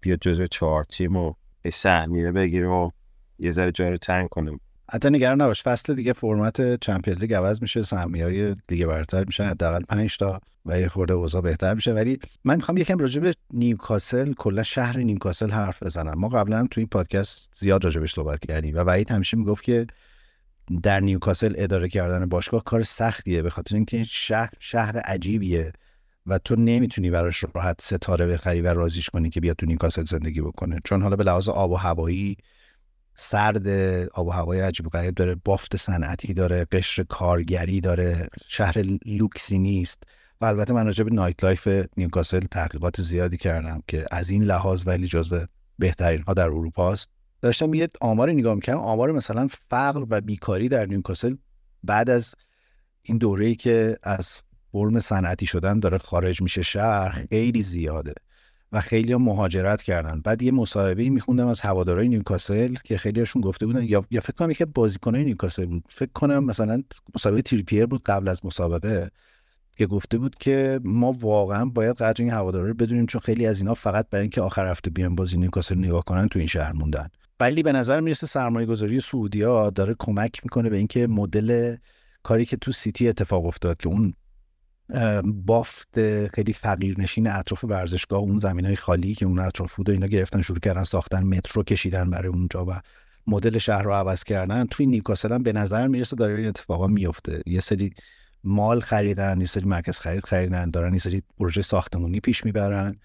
بیا جزو چهار تیم و سهمیه بگیره و یه ذره جای رو تنگ کنیم حتی نگران نباش فصل دیگه فرمت چمپیونز لیگ عوض میشه سهمیه های دیگه برتر میشه حداقل 5 تا و یه خورده اوضاع بهتر میشه. ولی من می‌خوام یکم راجع به نیوکاسل کلا شهر نیوکاسل حرف بزنم. ما قبلا تو این پادکست زیاد راجبش صحبت کردیم و وحید همیشه می‌گفت که در نیوکاسل اداره کردن باشگاه کار سختیه به خاطر اینکه شهر شهر عجیبیه و تو نمی‌تونی براش راحت ستاره بخری و رازیش کنی که بیاد تو نیوکاسل زندگی بکنه. چون حالا به لحاظ آب و هوایی سرد آب و هوای عجیب و غریب داره بافت صنعتی داره قشر کارگری داره شهر لوکسی نیست. و البته من راجع به nightlife نیوکاسل تحقیقات زیادی کردم که از این لحاظ ولی جزو بهترین ها در اروپا است. داشتم یه آمار نگاه می‌کنم آمار مثلا فقر و بیکاری در نیوکاسل بعد از این دوره‌ای که از فرم صنعتی شدن داره خارج میشه شهر خیلی زیاده. و خیلی هم مهاجرت کردن. بعد یه مصاحبه میخوندم از هوادارهای نیوکاسل که خیلی هاشون گفته بودن یا, یا فکر کنم که بازیکنای نیوکاسل بود. فکر کنم مثلا مسابقه تریپیر بود قبل از مسابقه که گفته بود که ما واقعا باید قدر این هوادارا رو بدونیم چون خیلی از اینا فقط برای اینکه آخر هفته بیان بازی نیوکاسل نگاه کنن تو این شهر موندن. ولی به نظر می‌رسه سرمایه گذاری سعودیا داره کمک می‌کنه به اینکه مدل کاری که تو سیتی اتفاق افتاد که اون بافت خیلی فقیر نشین اطراف ورزشگاه اون زمین های خالی که اون اطراف بود و اینا گرفتن شروع کردن ساختن مترو کشیدن برای اونجا و مدل شهر رو عوض کردن. توی نیوکاسل هم به نظر می‌رسه داره این اتفاقا میفته یه سری مال خریدن یه سری مرکز خرید خریدن دارن یه سری پروژه ساختمانی پیش می‌برن.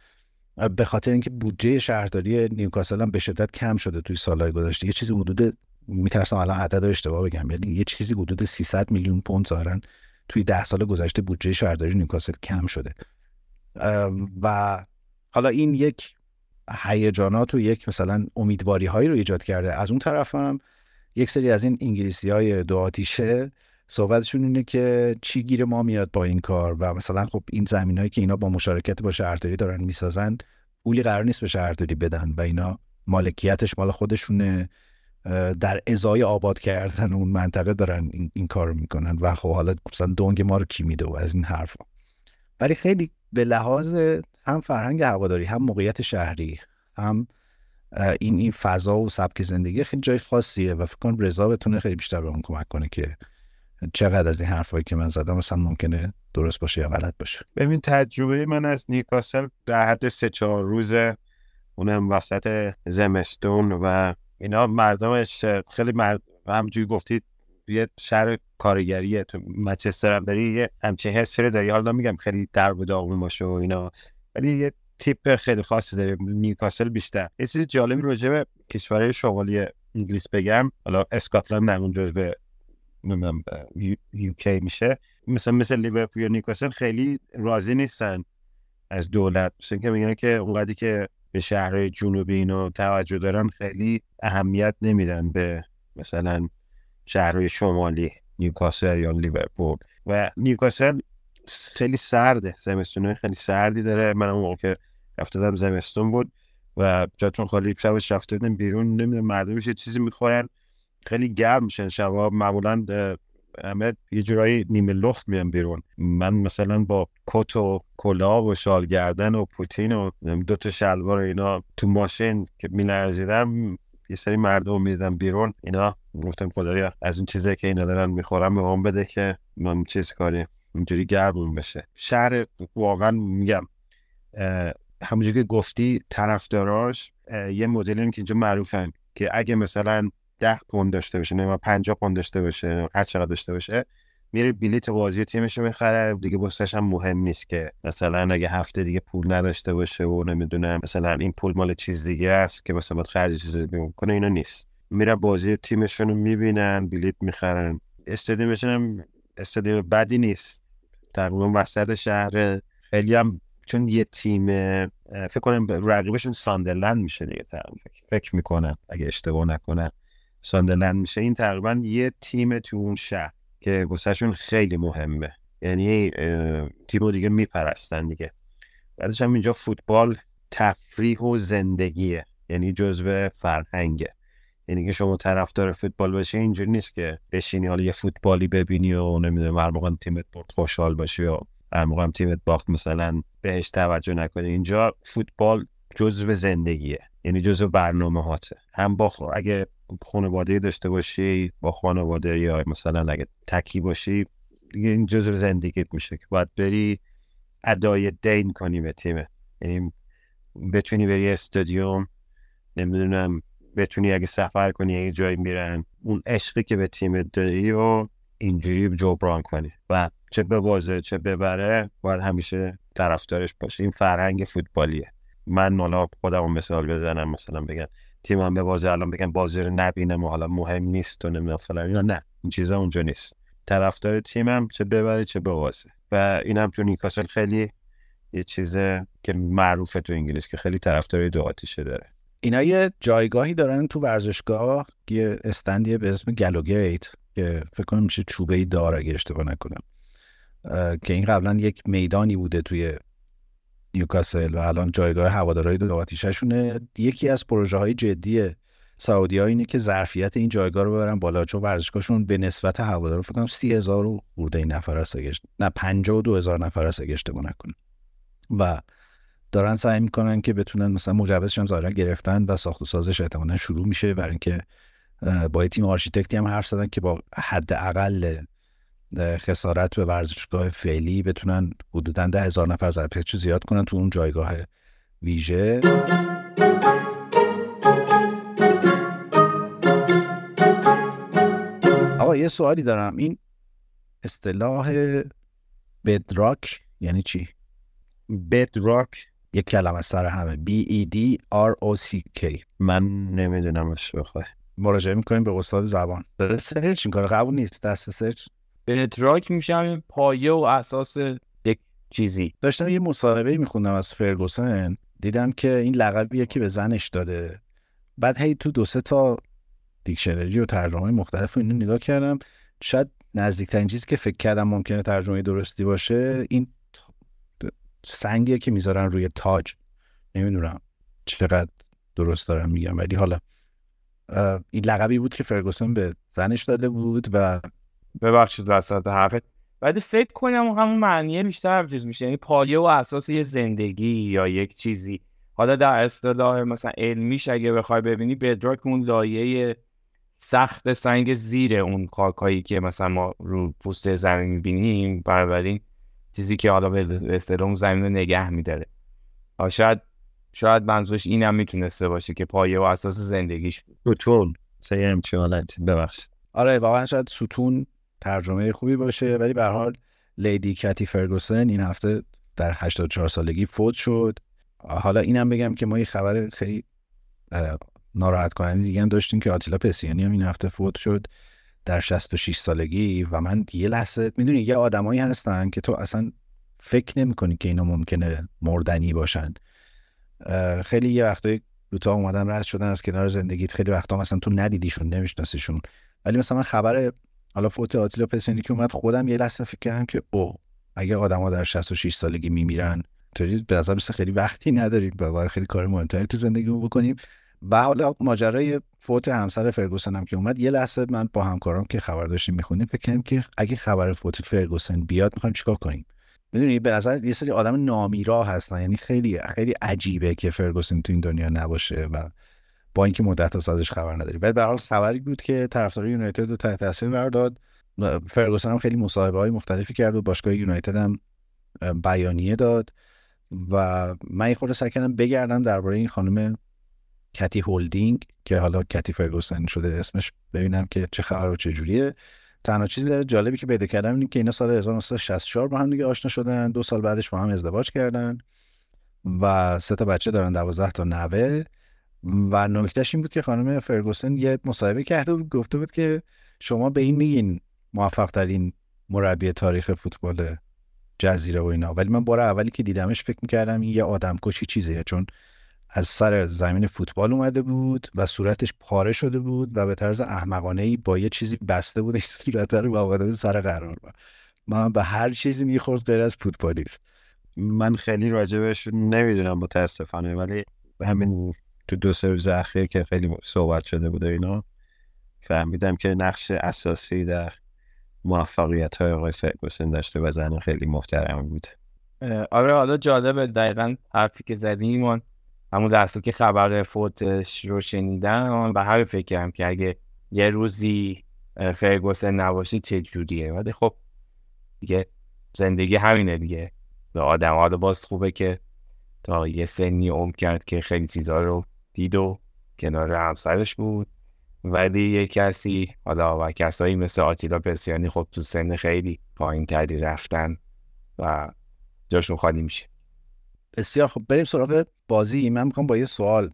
به خاطر اینکه بودجه شهرداری نیوکاسل هم به شدت کم شده توی سالهای گذشته. یه چیزی حدود میترسم الان عدد اشتباه بگم یعنی یه چیزی حدود 300 میلیون پوند ظاهرن توی ده سال گذشته بودجه شهرداری نیوکاسل کم شده. و حالا این یک هیجانات و یک مثلا امیدواری هایی رو ایجاد کرده. از اون طرف هم یک سری از این انگلیسی های دو آتیشه صحبتشون اینه که چی گیر ما میاد با این کار و مثلا خب این زمین هایی که اینا با مشارکت با شهرداری دارن می‌سازن پولی قرار نیست به شهرداری بدن و اینا مالکیتش مال خودشونه. در ازای آباد کردن اون منطقه دارن این, این کار می‌کنن و خب حالا مثلا دونگ ما رو کی میده و از این حرفا. ولی خیلی به لحاظ هم فرهنگ هواداری هم موقعیت شهری هم این این فضا و سبک زندگی خیلی جای خاصیه و فکر کنم رضا بتونه خیلی بیشتر به اون کمک کنه که چقدر از این حرفایی که من زدم مثلا ممکنه درست باشه یا غلط باشه. ببین تجربه من از نیکاسل در حد سه چهار روز اونم وسط زمستون و اینا مردمش خیلی مرد همجوری گفتید یه شهر کارگریه تو منچستر هم داری یه همچین حسی داری. حالا میگم خیلی در و داغون باشه و اینا ولی یه تیپ خیلی خاصی داره نیوکاسل بیشتر. یه چیز جالبی راجع به کشورهای شمالی انگلیس بگم. حالا اسکاتلند نمون به نمی‌دونم یوکی میشه. مثلا مثل لیورپول یا نیوکاسل خیلی راضی نیستن از دولت. مثل که میگن که اونقدری که به شهرهای جنوبی اینو توجه دارن خیلی اهمیت نمیدن به مثلا شهرهای شمالی نیوکاسل یا لیورپول. و نیوکاسل خیلی سرده زمستون خیلی سردی داره. من اون موقع که رفته زمستون بود و جاتون خالی شبش رفته بودم بیرون نمی‌دونم مردمش چیزی می‌خورن. خیلی گرم میشن شبا معمولا همه یه جورایی نیمه لخت میان بیرون. من مثلا با کت و کلاه و شال گردن و پوتین و دو تا شلوار اینا تو ماشین که میلرزیدم یه سری مردم می‌دیدم بیرون. اینا گفتم خدایا از اون چیزی که اینا دارن می‌خورم به هم بده که من چیز کاری اینجوری گرمون بشه. شهر واقعا میگم همونجوری که گفتی طرفداراش یه مدلی که اینجا معروفن که اگه مثلا ده پوند داشته باشه نه 50 پوند داشته باشه هر چقدر داشته باشه میره بلیت بازی تیمش رو می‌خره. دیگه بسش هم مهم نیست که مثلا اگه هفته دیگه پول نداشته باشه و نمی‌دونم مثلا این پول مال چیز دیگه است که مثلا باید خرج چیزی کنه اینا نیست. میره بازی تیمشون رو می‌بینن بلیت می‌خرن. استادیومشون هم استادیوم بدی نیست. تقریبا وسط شهر خیلی هم چون یه تیم فکر کنم رقیبشون ساندرلند میشه دیگه فکر می‌کنم اگه اشتباه نکنم. ساندرلند میشه. این تقریبا یه تیم تو اون شهر که گسهشون خیلی مهمه. یعنی تیمو دیگه میپرستن دیگه. بعدش هم اینجا فوتبال تفریح و زندگیه. یعنی جزو فرهنگه. یعنی که شما طرفدار فوتبال باشه اینجوری نیست که بشینی حالا یه فوتبالی ببینی و نمی‌دونم هر موقع تیمت برد خوشحال باشی و هر موقع تیمت باخت مثلا بهش توجه نکنی. اینجا فوتبال جزو زندگیه. یعنی جزو برنامه هاته هم با اگه خانواده داشته باشی با خانواده یا مثلا اگه تکی باشی دیگه این جزء زندگیت میشه که باید بری ادای دین کنی به تیمه یعنی بتونی بری استادیوم نمی‌دونم بتونی اگه سفر کنی یه جایی میرن اون عشقی که به تیم داری و اینجوری جبران کنی. و چه ببازه چه ببره باید همیشه طرفدارش باشه این فرهنگ فوتبالیه. من حالا خودم مثال بزنم مثلا بگم تیم هم بازه الان بگم بازی رو نبینم و حالا مهم نیست و نمی‌دونم یا نه. این چیزا اونجا نیست. طرفدار تیمم چه ببره چه ببازه و اینم تو نیکاسل خیلی یه چیز که معروفه تو انگلیس که خیلی طرفدار دو آتیشه داره. اینا یه جایگاهی دارن تو ورزشگاه یه استندیه به اسم گلوگیت که فکر کنم میشه چوبه دار اگه اشتباه نکنم. که این قبلا یک میدانی بوده توی نیوکاسل و الان جایگاه هوادارهای دو آتیششونه. یکی از پروژه های جدی سعودی ها اینه که ظرفیت این جایگاه رو ببرن بالا چون ورزشگاهشون به نسبت هوادارا فکر کنم سی هزار این نفر است نه پنجاه و دو هزار نفر است اگه اشتباه و دارن سعی می‌کنن که بتونن مثلا مجوزش هم ظاهرا گرفتن و ساخت و سازش احتمالا شروع میشه. برای اینکه با تیم آرشیتکتی هم حرف زدن که با حداقل خسارت به ورزشگاه فعلی بتونن حدودا ده هزار نفر ظرفیتشو زیاد کنن تو اون جایگاه ویژه. آقا یه سوالی دارم. این اصطلاح بدراک یعنی چی؟ بدراک. یک کلمه سر همه. B E D R O C K. من نمی‌دونم بخواه مراجعه می‌کنیم به استاد زبان. داره سرچ این کار قبول نیست. دست به سرچ. بدراک میشم پایه و اساس یک چیزی. داشتم یه مصاحبه میخوندم از فرگوسن. دیدم که این لقبیه که به زنش داده. بعد هی تو دو سه تا دیکشنری و ترجمه مختلف اینو نگاه کردم. شاید نزدیکترین چیزی که فکر کردم ممکنه ترجمه درستی باشه این سنگیه که می‌ذارن روی تاج. نمی‌دونم چقدر درست دارم میگم ولی حالا این لقبی بود که فرگوسن به زنش داده بود و ببخشید وسط حرفت. بعد فکر کنم همون معنی بیشتر چیز میشه. یعنی پایه و اساس یه زندگی یا یک چیزی. حالا در اصطلاح مثلا علمیش اگه بخوای ببینی بدراک اون لایه سخت سنگ زیر اون خاکایی که مثلا ما رو پوست زمین می‌بینیم. بنابراین چیزی که حالا به اصطلاح زمین رو نگه میداره. شاید شاید منظورش این هم می‌تونسته باشه که پایه و اساس زندگیش. بود ستون. سه همچین حالت ببخشید. آره واقعا شاید ستون ترجمه خوبی باشه. ولی به حال لیدی کتی فرگوسن این هفته در 84 سالگی فوت شد. حالا اینم بگم که ما یه خبر خیلی ناراحت کننده دیگه هم داشتیم که آتیلا پسیانی هم این هفته فوت شد در 66 سالگی و من یه لحظه می‌دونی یه آدمایی هستن که تو اصلا فکر نمی‌کنی که اینا ممکنه مردنی باشن. خیلی یه وقتایی دوتا اومدن رد شدن از کنار زندگیت. خیلی وقتا مثلا تو ندیدیشون نمیشناسیشون. ولی مثلا من خبر حالا فوت آتیلا پسینی که اومد خودم یه لحظه فکر کردم که او اگه آدما در 66 سالگی میمیرن تو به نظر خیلی وقتی نداریم و خیلی کار مهمتری تو زندگی بکنیم. و حالا ماجرای فوت همسر فرگوسن هم که اومد یه لحظه من با همکارام که خبر داشتیم می‌خونیم فکر کنیم که اگه خبر فوت فرگوسن بیاد می‌خوایم چیکار کنیم؟ می‌دونی به نظر یه سری آدم نامیرا هستن یعنی خیلی خیلی عجیبه که فرگوسن تو این دنیا نباشه و با اینکه مدت ازش خبر نداری. ولی به حال خبری بود که طرفدار یونایتد رو تحت تاثیر قرار داد. فرگوسن هم خیلی مصاحبه های مختلفی کرد و باشگاه یونایتد هم بیانیه داد. و من یه خورده سعی کردم بگردم درباره این خانم کتی هولدینگ که حالا کتی فرگوسن شده اسمش ببینم که چه خبر و چه جوریه. تنها چیزی جالبی که پیدا کردم اینه که اینا سال 1964 با هم دیگه آشنا شدن. دو سال بعدش با هم ازدواج کردن. و سه تا بچه دارن دوازده تا نوه. و نکتهش این بود که خانم فرگوسن یه مصاحبه کرده بود گفته بود که شما به این میگین موفق ترین مربی تاریخ فوتبال جزیره و اینا ولی من بار اولی که دیدمش فکر می‌کردم این یه آدم کشی چیزیه چون از سر زمین فوتبال اومده بود و صورتش پاره شده بود و به طرز احمقانه ای با یه چیزی بسته بود صورت رو با سر قرار با. من به هر چیزی می‌خورد غیر از فوتبالیست من خیلی راجبش نمی‌دونم متاسفانه ولی همین تو دو سه روز اخیر که خیلی صحبت شده بود اینا فهمیدم که نقش اساسی در موفقیت های آقای فرگوسن داشته و زن خیلی محترم بود. آره حالا جالبه دقیقا حرفی که زدیم همون لحظه که خبر فوتش رو شنیدم به همین فکر که اگه یه روزی فرگوسن نباشه چه جوریه ولی خب دیگه زندگی همینه دیگه. به آدم ها باز خوبه که تا یه سنی عمر کرد که خیلی چیزها رو دید و کنار همسرش بود. ولی یه کسی حالا و کسایی مثل آتیلا پسیانی خب تو سن خیلی پایین تری رفتن و جاشون خالی میشه. بسیار خب. بریم سراغ بازی. من می‌خوام با یه سوال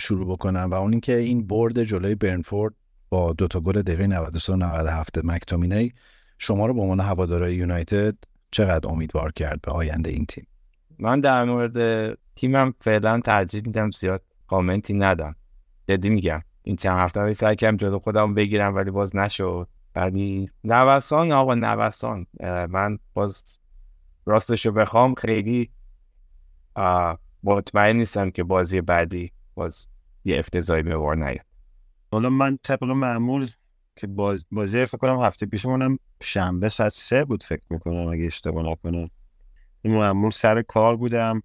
شروع بکنم و اون اینکه این برد جلوی برنفورد با دوتا گل دقیقه 93 و 97 مکتومینی شما رو به عنوان هوادارای یونایتد چقدر امیدوار کرد به آینده این تیم؟ من در مورد تیمم فعلا ترجیح میدم زیاد کامنتی ندم. جدی میگم. این چند هفته سعی کردم جلو خودم بگیرم ولی باز نشد. ولی نوسان آقا نوسان. من باز راستشو بخوام خیلی مطمئن نیستم که بازی بعدی باز یه افتضایی به بار نیاد. حالا من طبق معمول که باز بازی فکر کنم هفته پیشمونم شنبه ساعت سه بود فکر می‌کنم اگه اشتباه نکنم. معمول سر کار بودم.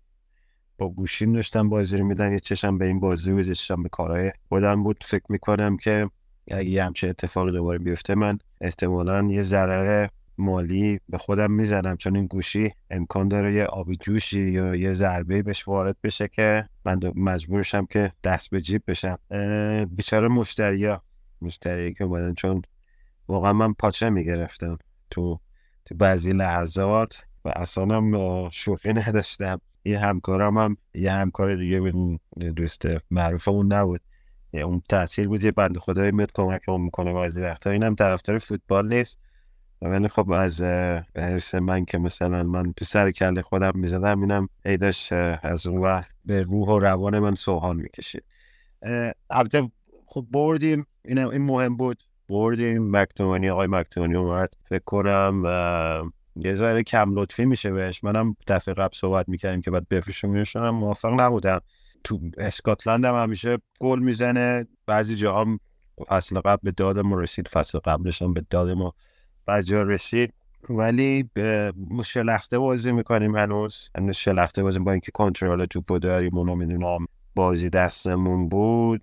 با گوشیم داشتم بازی رو میدن یه چشم به این بازی چشم به کارهای خودم بود. فکر می‌کنم که اگه یه همچه اتفاقی دوباره بیفته من احتمالا یه ضرر مالی به خودم می‌زنم. چون این گوشی امکان داره یه آبی جوشی یا یه ضربه بهش وارد بشه که من مجبورشم که دست به جیب بشم. بیچاره مشتریا مشتری که بودن چون واقعا من پاچه می‌گرفتم تو تو بعضی لحظات و اصلا شوخی نداشتم. یه همکارم هم یه همکار دیگه بود دوست معروفمون نبود. یه اون تاثیر بود یه بند خدای میاد کمک اون می‌کنه بعضی وقتا. اینم طرفدار فوتبال نیست. ولی خب از حرس من که مثلا من تو سر کله خودم می‌زدم اینم ای داشت از اون وقت به روح و روان من سوهان می‌کشید. البته خب بردیم. این, این مهم بود. بردیم. مکتومانی آقای مکتومانی اومد. فکر کنم یه ذره کم لطفی میشه بهش. منم دفعه قبل صحبت می‌کردیم که بعد بفروشیمشون موافق نبودم. تو اسکاتلند هم همیشه گل می‌زنه. بعضی جاها فصل قبل به داد ما رسید. فصل قبلش هم به داد ما بعضی رسید. ولی شلخته بازی می‌کنیم هنوز. هنوز شلخته بازی با اینکه کنترل توپو داریم اونو می‌دونم بازی دستمون بود.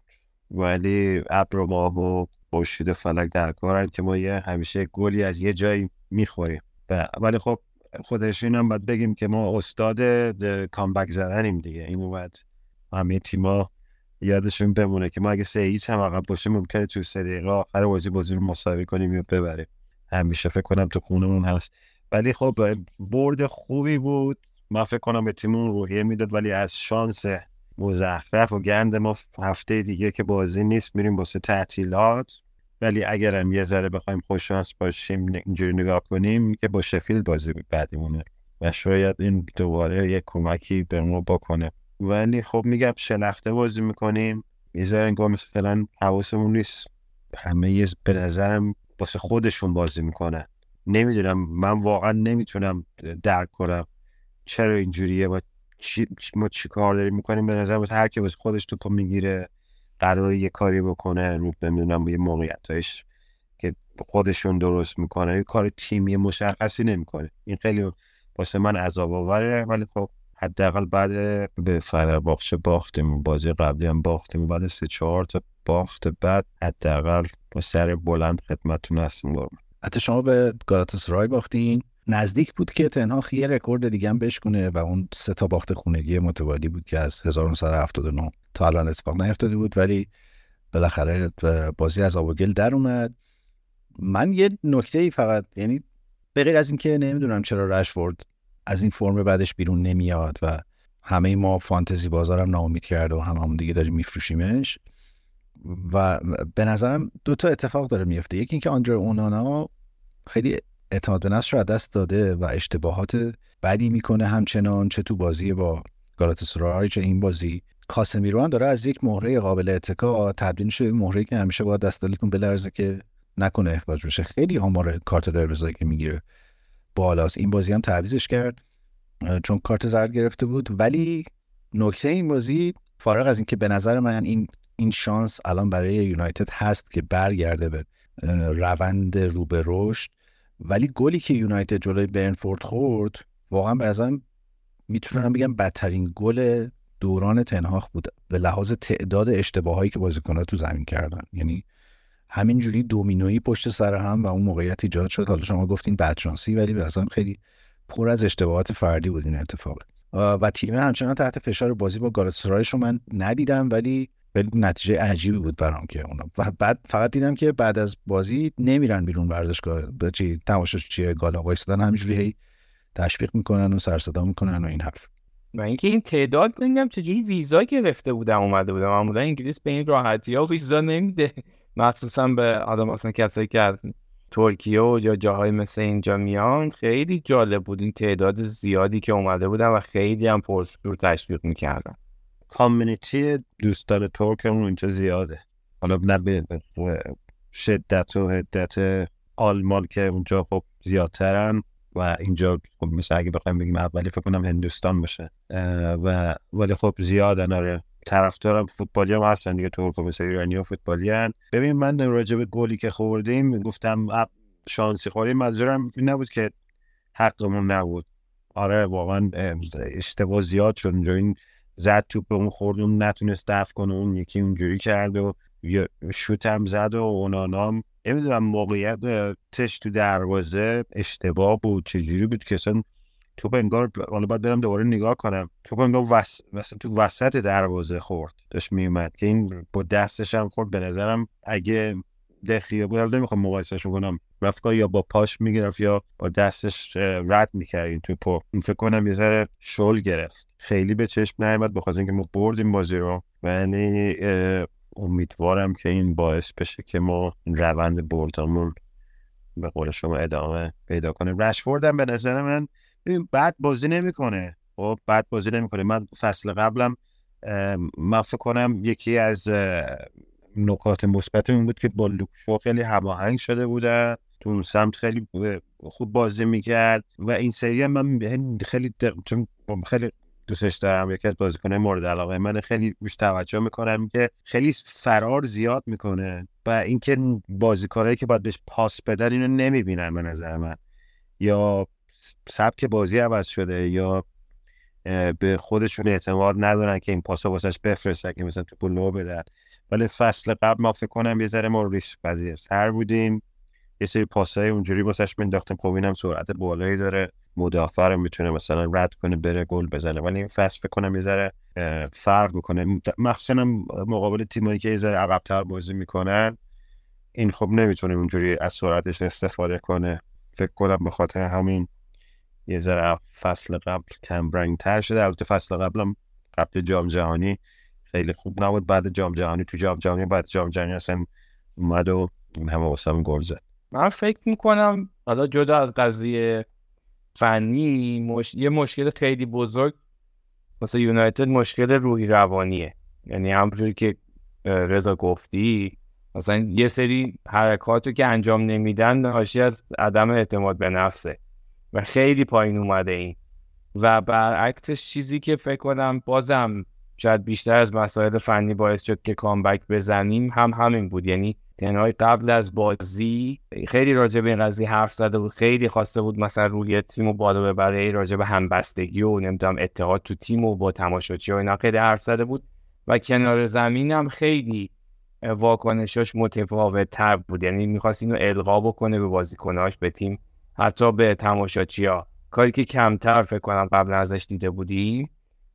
ولی ابر و ماه و خورشید فلک در که ما یه همیشه گلی از یه جایی می‌خوریم. ولی خب خودش هم باید بگیم که ما استاد کامبک زدنیم دیگه. این بعد همه تیما یادشون بمونه که ما اگه سه هیچ هم عقب باشیم ممکنه تو سه دقیقه آخر بازی بازی رو مساوی کنیم یا ببریم. همیشه فکر کنم تو خونمون هست. ولی خب برد خوبی بود. من فکر کنم به تیمون روحیه می‌داد ولی از شانس مزخرف و گند ما هفته دیگه که بازی نیست میریم واسه تعطیلات. ولی اگرم یه ذره بخوایم خوششانس باشیم اینجوری نگاه کنیم که با شفیل بازی بعدیمونه و شاید این دوباره یه کمکی به ما بکنه. ولی خب میگم شلخته بازی می‌کنیم یه ذره انگار مثلا حواسمون نیست. همه یه به نظرم واسه خودشون بازی می‌کنه نمی‌دونم من واقعا نمی‌تونم درک کنم چرا اینجوریه و چی ما چی کار داریم می‌کنیم؟ به نظر هر که خودش تو می‌گیره. قرار یه کاری بکنه رو نمی‌دونم یه موقعیتش که خودشون درست می‌کنه. یه کار تیمی مشخصی نمی‌کنه. این خیلی واسه من عذاب آوره ولی خب حداقل بعد به باخشه باختیم. بازی قبلی هم باختیم. بعد سه چهار تا باخت بعد حداقل با سر بلند خدمتتون هستیم حتی شما به رای باختین. نزدیک بود که تنها یه رکورد دیگه هم بشکنه و اون سه تا باخت خونگی متوالی بود که از 1979 تا الان اتفاق نیفتاده بود ولی بالاخره بازی از آب در اومد. من یه نکته ای فقط یعنی به غیر از اینکه نمی‌دونم چرا رشفورد از این فرم بعدش بیرون نمیاد و همه ما فانتزی بازارم ناامید کرده و هم همون دیگه داریم میفروشیمش و به نظرم دو تا اتفاق داره میفته یکی اینکه آندر اونانا خیلی اعتماد به نفس رو دست داده و اشتباهات بدی می‌کنه همچنان چه تو بازی با گالاتاسرای چه این بازی. کاسمیرو هم داره از یک مهره قابل اتکا تبدیل به مهره که همیشه باید دست دلتون بلرزه که نکنه اخراج بشه. خیلی آمار کارت قرمزی که می‌گیره بالاست. این بازی هم تعویزش کرد چون کارت زرد گرفته بود. ولی نکته این بازی فارغ از اینکه به نظر من این این شانس الان برای یونایتد هست که برگرده به روند رو به رشد ولی گلی که یونایتد جلوی برنفورد خورد واقعا به نظرم می‌تونم بگم بدترین گل دوران تنهاخ بود به لحاظ تعداد اشتباهایی که بازیکن‌ها تو زمین کردن. یعنی همینجوری دومینویی پشت سر هم و اون موقعیت ایجاد شد. حالا شما گفتین بدشانسی ولی به خیلی پر از اشتباهات فردی بود این اتفاق. و تیم همچنان تحت فشار بازی با گالاتاسرایش رو من ندیدم ولی خیلی نتیجه عجیبی بود برام که اونا. و بعد فقط دیدم که بعد از بازی نمیرن بیرون ورزشگاه. به چی تماشاش چیه گالا وایسادن همینجوری هی تشویق می‌کنن و سر صدا می‌کنن و این حرف. و اینکه این تعداد نمی‌دونم چجوری ویزا گرفته بودم اومده بودم معمولا انگلیس به این راحتی ها ویزا نمیده. مخصوصا به آدم اصلا کسایی که ترکیه و یا جاهای مثل اینجا میان خیلی جالب بود. این تعداد زیادی که اومده بودن و خیلی هم پرسپور تشویق می‌کردن. کامیونیتی دوستان ترک هم اونجا زیاده. حالا نه شدت و حدت آلمان که اونجا خب زیادترن. و اینجا خب مثل اگه بخوایم بگیم اولی فکر کنم هندوستان باشه و ولی خب زیادن آره طرفدارم فوتبالی هم هستن دیگه ترک مثل ایرانی و فوتبالی هن. ببین من راجع به گلی که خوردیم گفتم شانسی خوردیم منظورم این نبود که حقمون نبود آره واقعا اشتباه زیاد شد اونجا این زد توپ به اون خورد اون نتونست دفع کنه اون یکی اونجوری کرد و شوت هم زد و اونانام نمی‌دونم موقعیت تش تو دروازه اشتباه بود چجوری بود که اصلا توپ انگار حالا باید برم دوباره نگاه کنم. توپ انگار وس... تو وسط دروازه خورد داشت میومد که این با دستش هم خورد. به نظرم اگه دخیه بود نمی‌خوام مقایسهش کنم رفت یا با پاش می‌گرفت یا با دستش رد می‌کرد این توپو. این فکر کنم یه ذره شل گرفت. خیلی به چشم نیامد بخاطر اینکه ما بردیم بازی رو. یعنی امیدوارم که این باعث بشه که ما روند بردامون به قول شما ادامه پیدا کنه. رشفوردم به نظر من بعد بازی نمی‌کنه. خب بعد بازی نمی‌کنه. من فصل قبلم من فکر کنم یکی از نکات مثبت این بود که با لوکشو خیلی هماهنگ شده بودن تو اون سمت خیلی خوب بازی می‌کرد و این سری من خیلی خیلی دوستش دارم یکی از بازیکنه مورد علاقه من. خیلی روش توجه می‌کنم که خیلی فرار زیاد می‌کنه و اینکه بازیکنایی که باید بهش پاس بدن اینو نمی‌بینن به نظر من. یا سبک بازی عوض شده یا به خودشون اعتماد ندارن که این پاسا واسش بفرستن که مثلا تو لو بدن. ولی فصل قبل ما فکر کنم یه ذره ما ریسک پذیرتر بودیم. یه سری پاسای اونجوری واسش مینداختیم خب اینم سرعت بالایی داره. مدافع رو می‌تونه مثلا رد کنه بره گل بزنه. ولی این فصل فکر کنم یه ذره فرق می‌کنه. مخصوصا مقابل تیمایی که یه ذره عقبتر بازی می‌کنن این خب نمی‌تونه اونجوری از سرعتش استفاده کنه. فکر کنم به خاطر همین یه ذره فصل قبل کم تر شده. البته فصل قبلم قبل جام جهانی خیلی خوب نبود. بعد جام جهانی تو جام جهانی بعد جام جهانی اصلا اومد و این همه واسه گل زد. من فکر می‌کنم حالا جدا از قضیه فنی مش... یه مشکل خیلی بزرگ مثلا یونایتد مشکل روحی روانیه. یعنی همونجوری که رضا گفتی مثلا یه سری حرکاتو که انجام نمیدن ناشی از عدم اعتماد به نفسه و خیلی پایین اومده این. و برعکسش چیزی که فکر کنم بازم شاید بیشتر از مسائل فنی باعث شد که کامبک بزنیم هم همین بود. یعنی تنهای قبل از بازی خیلی راجع به این قضیه حرف زده بود خیلی خواسته بود مثلا روی تیم و بالا ببره راجع به همبستگی و نمی‌دونم اتحاد تو تیم و با تماشاچی و اینا خیلی حرف زده بود و کنار زمین هم خیلی واکنشاش متفاوت تر بود. یعنی می‌خواست اینو القا بکنه به بازیکناش به تیم حتی به تماشاچی ها کاری که کمتر فکر کنم قبل ازش دیده بودیم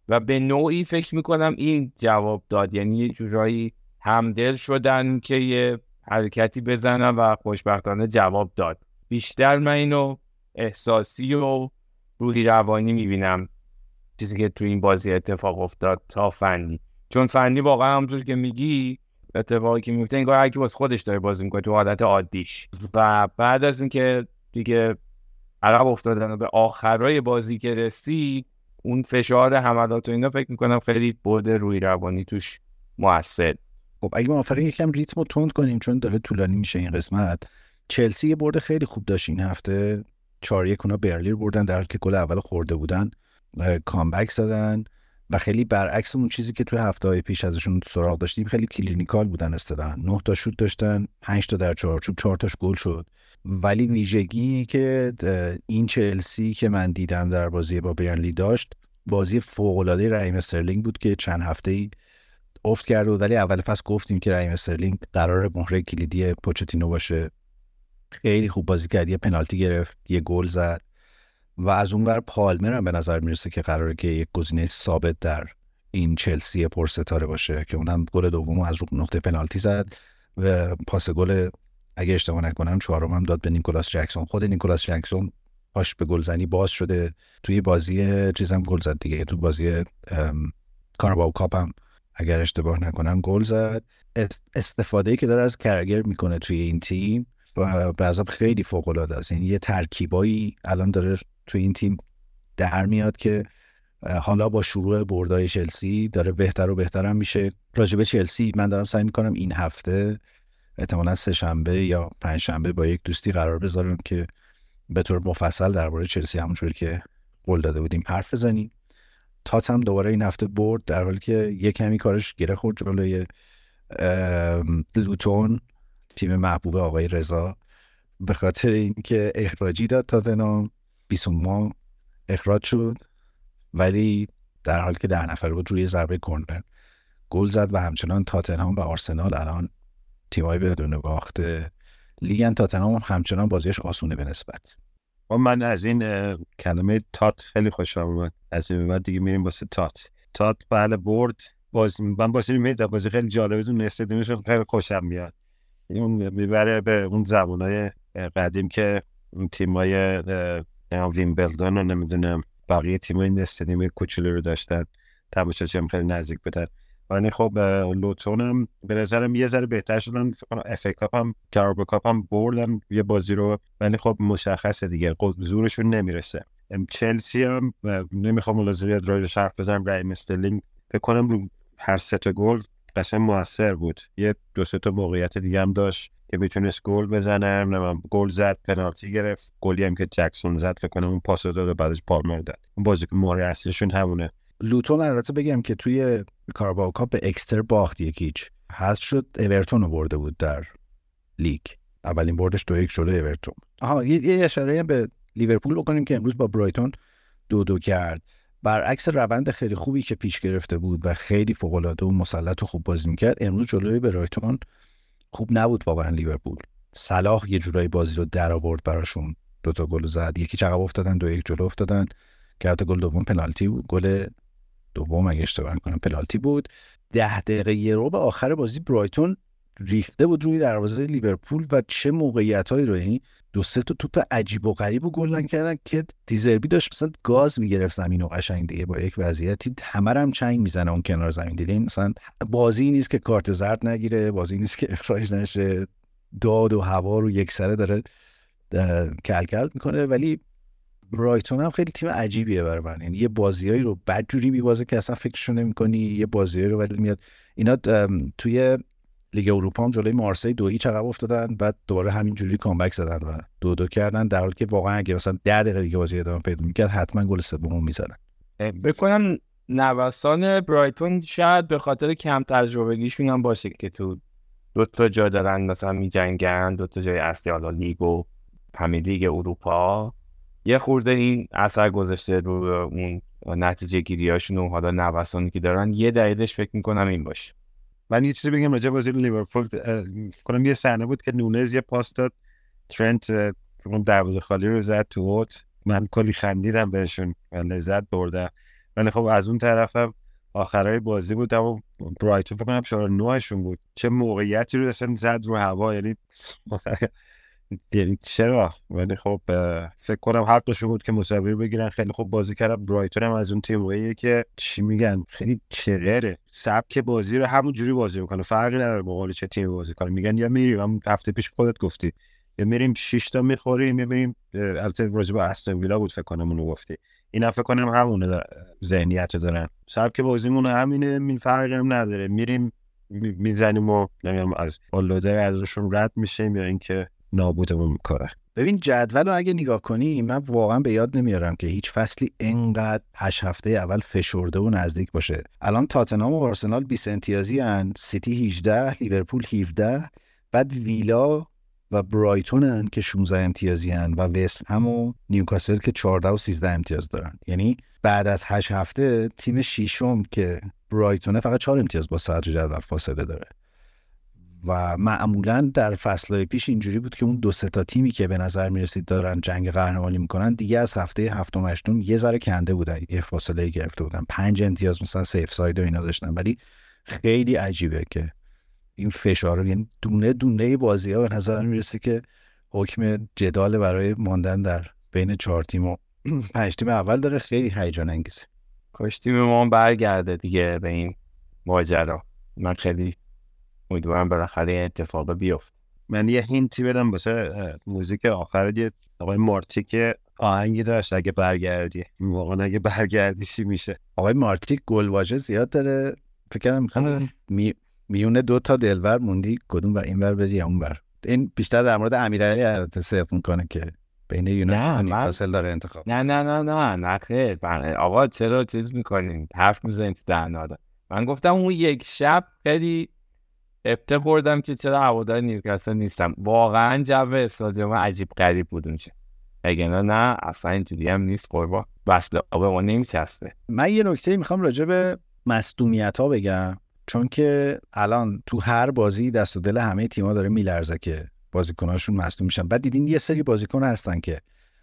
و به نوعی فکر می‌کنم این جواب داد. یعنی یه جورایی همدل شدن که یه حرکتی بزنم و خوشبختانه جواب داد. بیشتر من اینو احساسی و روحی روانی می‌بینم. چیزی که تو این بازی اتفاق افتاد تا فنی. چون فنی واقعا همونطور که میگی اتفاقی که میفته انگار هر کی باز خودش داره بازی می‌کنه تو حالت عادیش. و بعد از اینکه دیگه عقب افتادن و به آخرای بازی که رسید اون فشار حملات و اینا فکر می‌کنم خیلی بود روی روانی توش موثر. خب اگه موافقی یکم ریتم رو تند کنیم چون داره طولانی میشه این قسمت چلسی یه برد خیلی خوب داشت این هفته. چهار یک اونا برنلی بردن در حالی که گل اول خورده بودن comeback زدن و خیلی برعکس اون چیزی که توی هفته های پیش ازشون سراغ داشتیم خیلی clinical بودن اصطلاحا. نه تا شوت داشتن 5 تا در چارچوب 4 تاش گل شد. ولی ویژگی که این چلسی که من دیدم در بازی با برنلی داشت بازی فوق العاده رحیم بود که چند هفته ای افت کرده بود ولی اول فصل گفتیم که رحیم استرلینگ قرار مهره کلیدی پوچتینو باشه. خیلی خوب بازی کرد یه پنالتی گرفت یه گل زد و از اون ور پالمر هم به نظر می‌رسه که قراره که یک گزینه ثابت در این چلسی پرستاره باشه که اونم گل دوم از رو نقطه پنالتی زد و پاس گل اگه اشتباه نکنم چهارم هم داد به نیکولاس جکسون. خود نیکولاس جکسون پاش به گلزنی باز شده. توی بازی چیزم گل زد دیگه تو بازی کارباو کاپ هم اگر اشتباه نکنم گل زد. استفاده که داره از کرگر می‌کنه توی این تیم و به خیلی فوق العاده است. یعنی یه ترکیبایی الان داره توی این تیم در میاد که حالا با شروع بردای چلسی داره بهتر و بهتر هم میشه راجبه چلسی من دارم سعی می‌کنم این هفته احتمالا سه شنبه یا پنج شنبه با یک دوستی قرار بذارم که به طور مفصل درباره چلسی همونجوری که قول داده بودیم حرف بزنیم. تات هم دوباره این هفته برد در حالی که یه کمی کارش گره خورد جلوی لوتون تیم محبوب آقای رضا. به خاطر اینکه اخراجی داد تاتنام بیسوما اخراج شد ولی در حالی که ده نفر بود روی ضربه کرنر گل زد و همچنان تاتنهام و آرسنال الان تیمای بدون باخت لیگن تاتنهام همچنان بازیش آسونه به نسبت. من از این کلمه تات خیلی خوشم اومد. از این بعد دیگه میریم واسه تات. تات بله برد. بازی من بازی میدم بازی خیلی جالبه تو استادیومش خیلی خوشم میاد. اون می‌بره به اون زمانای قدیم که اون تیمای ویمبلدون رو نمی‌دونم بقیه تیمای استادیوم کوچولو رو داشتن. تماشاچی هم خیلی نزدیک بودن. ولی خب لوتون هم به نظرم یه ذره بهتر شدن. اف کاپ هم کارابو کاپ هم بردن یه بازی رو ولی خب مشخصه دیگه زورشون نمی‌رسه. چلسی هم نمی‌خوام ملازریت راجع شرف بزنم رای استرلینگ فکر کنم رو هر سه تا گل قشنگ موثر بود. یه دو سه تا موقعیت دیگه هم داشت که می‌تونست گل بزنه نمی‌دونم گل زد پنالتی گرفت. گلی هم که جکسون زد فکر کنم اون پاس داد و بعدش پالمر داد. اون بازی که مهره اصلیشون همونه. لوتون البته بگم که توی Carabao Cup اکستر باخت یک هیچ. هست شد اورتون رو برده بود در لیگ. اولین بردش دو یک شده اورتون. آها یه اشاره به لیورپول بکنیم که امروز با برایتون دو دو کرد. برعکس روند خیلی خوبی که پیش گرفته بود و خیلی فوق العاده و مسلط و خوب بازی می‌کرد امروز جلوی برایتون خوب نبود واقعا لیورپول. صلاح یه جورایی بازی رو در آورد براشون دوتا گل زد. یکی چقدر افتادن دو یک جلو افتادن. که گل دوم پنالتی بود. گل دوم اگه اشتباه کنم پنالتی بود. ده دقیقه یه رو به آخر بازی برایتون ریخته بود روی دروازه لیورپول و چه موقعیت هایی رو یعنی دو سه تا توپ عجیب و غریب و گلن کردن که دیزربی داشت مثلا گاز می‌گرفت زمین و قشنگ دیگه. با یک وضعیتی همه هم چنگ می‌زنه اون کنار زمین. دیدین مثلا بازی نیست که کارت زرد نگیره بازی نیست که اخراج نشه. داد و هوا رو یک سره داره کلکل می‌کنه. ولی برایتون هم خیلی تیم عجیبیه برای من. یعنی یه بازیایی رو بدجوری میبازه که اصلا فکرشو نمی‌کنی یه بازیایی رو ولی میاد. اینا توی لیگ اروپا هم جلوی مارسی دو هیچ عقب افتادن بعد دوباره همینجوری کامبک زدن و دو دو کردن در حالی که واقعا اگه مثلا 10 دقیقه دیگه بازی ادامه پیدا می‌کرد حتما گل سوم می‌زدن. بکنم نوسان برایتون شاید به خاطر کم تجربگیشون هم باشه که تو دو تا جا دارن مثلا میجنگن دو تا جای اصلی حالا لیگ و همین لیگ اروپا. یه خورده این اثر گذاشته رو اون نتیجه گیریاشون و حالا نوسانی که دارن یه دلیلش فکر می‌کنم این باشه. من یه چیزی بگم راجع بازی لیورپول کنم یه صحنه بود که نونز یه پاس داد ترنت دروازه خالی رو زد تو اوت. من کلی خندیدم بهشون لذت بردم. ولی خب از اون طرفم آخرای بازی بود اما برایتون فکر کنم شماره نوهشون بود. چه موقعیتی رو اصلا زد رو هوا یعنی چرا؟ ولی خب فکر کنم حقشون بود که مساوی بگیرن. خیلی خوب بازی کردن. برایتون هم از اون تیمایی که چی میگن؟ خیلی چغره. سبک بازی رو همون جوری بازی می‌کنه. فرقی نداره مقال چه تیم بازی کنه. میگن یا میریم. هم هفته پیش خودت گفتی. یا میریم 6 تا می‌خوریم یا میریم البته راجع به استون ویلا بود فکر کنم اونو گفتی. این فکر کنم همونه ذهنیت دارن. سبک بازیمون همینه. این فرقی هم نداره. میریم می‌زنیم و از اولوده ازشون رد میشیم یا اینکه نابودمون می‌کنه ببین جدول رو اگه نگاه کنی من واقعا به یاد نمیارم که هیچ فصلی انقدر هشت هفته اول فشرده و نزدیک باشه. الان تاتنهام و آرسنال 20 امتیازی هن سیتی 18 لیورپول 17 بعد ویلا و برایتونن که 16 امتیازی هن و وست هم و نیوکاسل که 14 و 13 امتیاز دارن. یعنی بعد از 8 هفته تیم شیشم که برایتونه فقط 4 امتیاز با صدر جدول فاصله داره. و معمولا در فصلهای پیش اینجوری بود که اون دو تا تیمی که به نظر می‌رسید دارن جنگ قهرمانی می‌کنن دیگه از هفته هفتم هشتم یه ذره کنده بودن یه فاصله گرفته بودن. پنج امتیاز مثلا سیف ساید و اینا داشتن. ولی خیلی عجیبه که این فشار یعنی دونه دونه بازی ها به نظر می‌رسه که حکم جدال برای ماندن در بین چهار تیم و پنج تیم اول داره خیلی هیجان انگیزه. کاش تیم ما برگرده دیگه به این ماجرا. من خیلی امیدوارم بالاخره این اتفاق بیفت من یه هینتی بدم واسه موزیک آخر یه آقای مارتی که آهنگی داشت اگه برگردی. واقعا اگه برگردیشی میشه؟ آقای مارتی گلواژه زیاد داره. فکر کنم آره. می... میونه دو تا دلبر موندی کدوم و اینور بری یا اونور این بیشتر در مورد امیرعلی البته می‌کنه که بین یونایتد و نیوکاسل داره انتخاب نه نه نه نه نه خیر. آقا چرا چیز می‌کنین؟ حرف می‌زنید در من گفتم اون یک شب خیلی ابته خوردم که چرا هوادار نیوکاسل نیستم. واقعا جو استادیوم عجیب غریب بود اونجا اگه نه نه اصلا اینجوری هم نیست. قربا بس به ما نمیچسته من یه نکته می‌خوام راجع به مصدومیت ها بگم. چون که الان تو هر بازی دست و دل همه تیم‌ها داره میلرزه که بازیکناشون مصدوم میشن. بعد دیدین یه سری بازیکن هستن که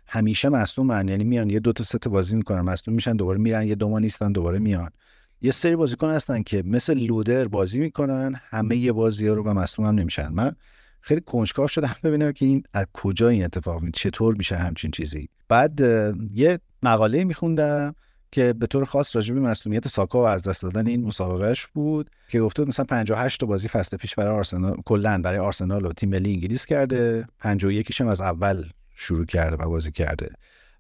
همیشه مصدومن. یعنی میان یه دو تا سه تا بازی می‌کنن مصدوم میشن دوباره میرن یه دو ماه نیستن دوباره میان. یه سری بازیکن هستن که مثل لودر بازی می‌کنن همه یه بازی ها رو و مصدوم هم نمیشن. من خیلی کنجکاو شدم ببینم که این از کجا این اتفاق می چطور میشه همچین چیزی. بعد یه مقاله میخوندم که به طور خاص راجع به مسئولیت ساکا و از دست دادن این مسابقهش بود که گفته مثلا 58 تا بازی فصل پیش برای آرسنال کلا برای آرسنال و تیم ملی انگلیس کرده. 51 هم از اول شروع کرده و بازی کرده.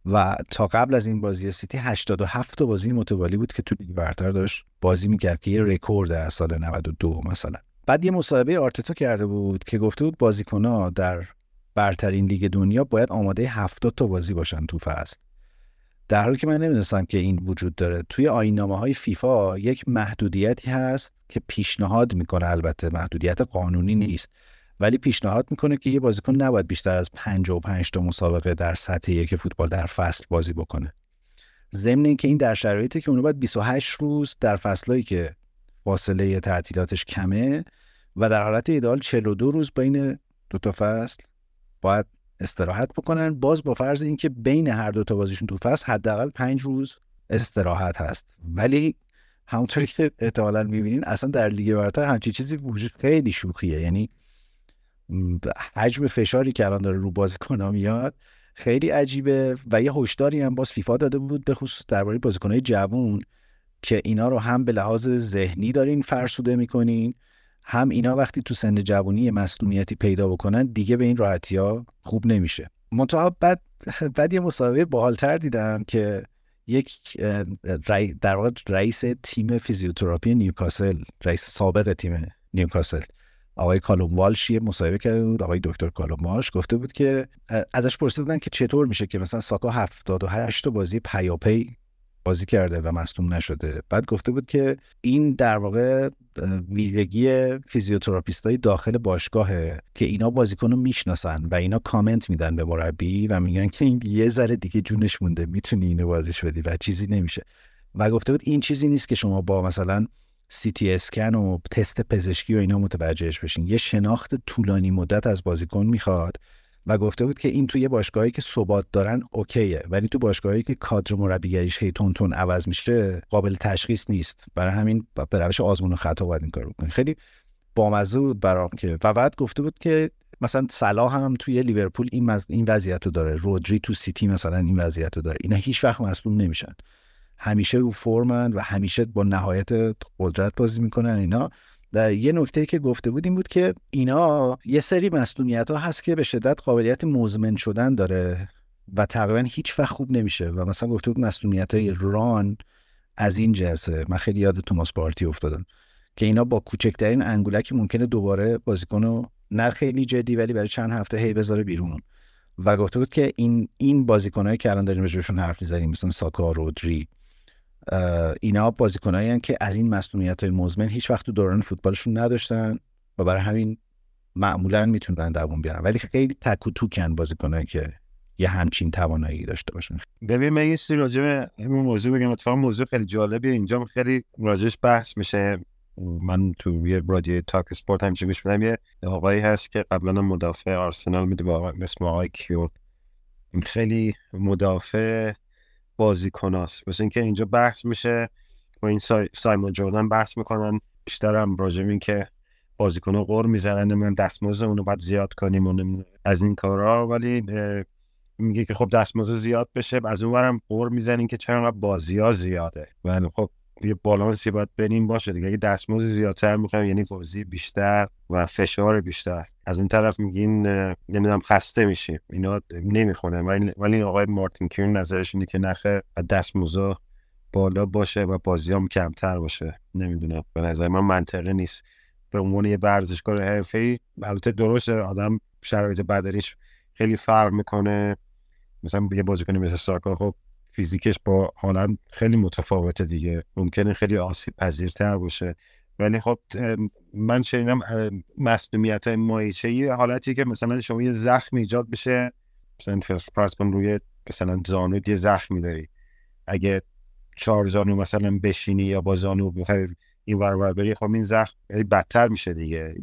و تا قبل از این بازی سیتی 87 تا بازی متوالی بود که تو لیگ برتر داشت بازی می‌کرد که یه رکورد از سال 92 مثلا. بعد یه مصاحبه آرتتا کرده بود که گفته بود بازیکنها در برترین لیگ دنیا باید آماده 70 تا بازی باشن تو فصل. در حالی که من نمی‌دونستم که این وجود داره توی آیین‌نامه های فیفا یک محدودیتی هست که پیشنهاد می‌کنه البته محدودیت قانونی نیست. ولی پیشنهاد می‌کنه که یه بازیکن نباید بیشتر از 55 تا مسابقه در سطح یک فوتبال در فصل بازی بکنه. ضمن اینکه این در شرایطی که اونو باید 28 روز در فصلایی که فاصله تعطیلاتش کمه و در حالت ایدال 42 روز بین دو تا فصل باید استراحت بکنن. باز با فرض اینکه بین هر دو تا بازیشون تو فصل حداقل 5 روز استراحت هست. ولی همونطوری که احتمالا می‌بینین اصلا در لیگ برتر همچی چیزی وجود خیلی شوخیه. یعنی حجم فشاری که الان داره رو بازیکن‌ها میاد خیلی عجیبه و یه هشداری هم باز فیفا داده بود به خصوص درباره بازیکن‌های جوون که اینا رو هم به لحاظ ذهنی دارین فرسوده می‌کنین هم اینا وقتی تو سن جوونی مسئولیتی پیدا بکنن دیگه به این راحتی ها خوب نمیشه. منتها بعد بعد یه مسابقه باحالتر دیدم که یک در واقع رئیس تیم فیزیوتراپی نیوکاسل رئیس سابق تیم نیوکاسل آقای کالوم والش یه مصاحبه کرده بود آقای دکتر کالوم والش گفته بود که ازش پرسیده بودن که چطور میشه که مثلا ساکا 78 تا بازی پیاپی بازی کرده و مصدوم نشده. بعد گفته بود که این در واقع ویژگی فیزیوتراپیست های داخل باشگاهه که اینا بازیکن رو می‌شناسن و اینا کامنت میدن به مربی و میگن که این یه ذره دیگه جونش مونده می‌تونی اینو بازیش بدی و چیزی نمیشه. و گفته بود این چیزی نیست که شما با مثلا سی تی اسکن و تست پزشکی و اینا متوجهش بشین. یه شناخت طولانی مدت از بازیکن می‌خواد و گفته بود که این توی باشگاهی که ثبات دارن اوکیه ولی تو باشگاهی که کادر مربیگریش هی تون تون عوض میشه قابل تشخیص نیست. برای همین به روش آزمون و خطا باید این کار بکنی. خیلی بامزه بود برام که. و بعد گفته بود که مثلا صلاح هم توی لیورپول این این وضعیت رو داره. رودری تو سیتی مثلا این وضعیت رو داره. اینا هیچ وقت مصدوم نمیشن. همیشه رو فرمن و همیشه با نهایت قدرت بازی می‌کنن اینا. در یه نکته که گفته بود این بود که اینا یه سری مسئولیت ها هست که به شدت قابلیت مزمن شدن داره و تقریبا هیچ وقت خوب نمیشه. و مثلا گفته بود مسئولیت های ران از این جنسه. من خیلی یاد توماس پارتی افتادم که اینا با کوچکترین انگولکی ممکنه دوباره بازیکن رو نه خیلی جدی ولی برای چند هفته هی بذاره بیرون. و گفته بود که این این بازیکنایی که الان داریم بهشون حرف می‌زنیم مثلا ساکا رودری اینا بازیکنایی که از این مسئولیت های مزمن هیچ وقت تو دوران فوتبالشون نداشتن و برای همین معمولا می‌تونن دووم بیارن. ولی خیلی تک و توکن بازیکنه که یه همچین توانایی داشته باشن. ببین من یه سری راجع به این موضوع بگم. اتفاقا موضوع خیلی جالبیه. اینجا خیلی راجعش بحث میشه. من تو یه رادیو تاک اسپورت همچین گوش یه آقایی هست که قبلا مدافع آرسنال میده با اسم آقای کیون. خیلی مدافع بازیکناست مثل اینکه اینجا بحث میشه با این سای... سایمون جردن بحث می‌کنن. بیشتر هم راجع این که بازیکن قور می‌زنن. من دستمزد اونو باید زیاد کنیم و از این کارا. ولی میگه که خب دستمزد زیاد بشه. از اون برم قور می‌زنین که چرا بازی ها زیاده. ولی خب یه بالانسی باید بریم باشه دیگه. اگه دستمزد زیادتر می‌خوایم یعنی بازی بیشتر و فشار بیشتر. از اون طرف میگین نمی‌دونم خسته میشیم. اینا نمی‌خونه. ولی ولی آقای مارتین کیرن نظرش اینه که نخه دستمزد بالا باشه و بازی هم کمتر باشه. نمی‌دونم. به نظر من منطقه نیست. به عنوان یه ورزشکار حرفه‌ای البته درسته آدم شرایط بدنیش خیلی فرق می‌کنه. مثلا یه بازیکن مثل ساکا خب فیزیکش با حالا خیلی متفاوته دیگه. ممکنه خیلی آسیب پذیرتر باشه. ولی خب من شنیدم مسئولیت های مایچه یه حالتی که مثلا شما یه زخم ایجاد بشه مثلا کن روی مثلا زانو یه زخمی داری. اگه چهار زانو مثلا بشینی یا با زانو بخوای این ور بری خب این زخم بدتر میشه دیگه.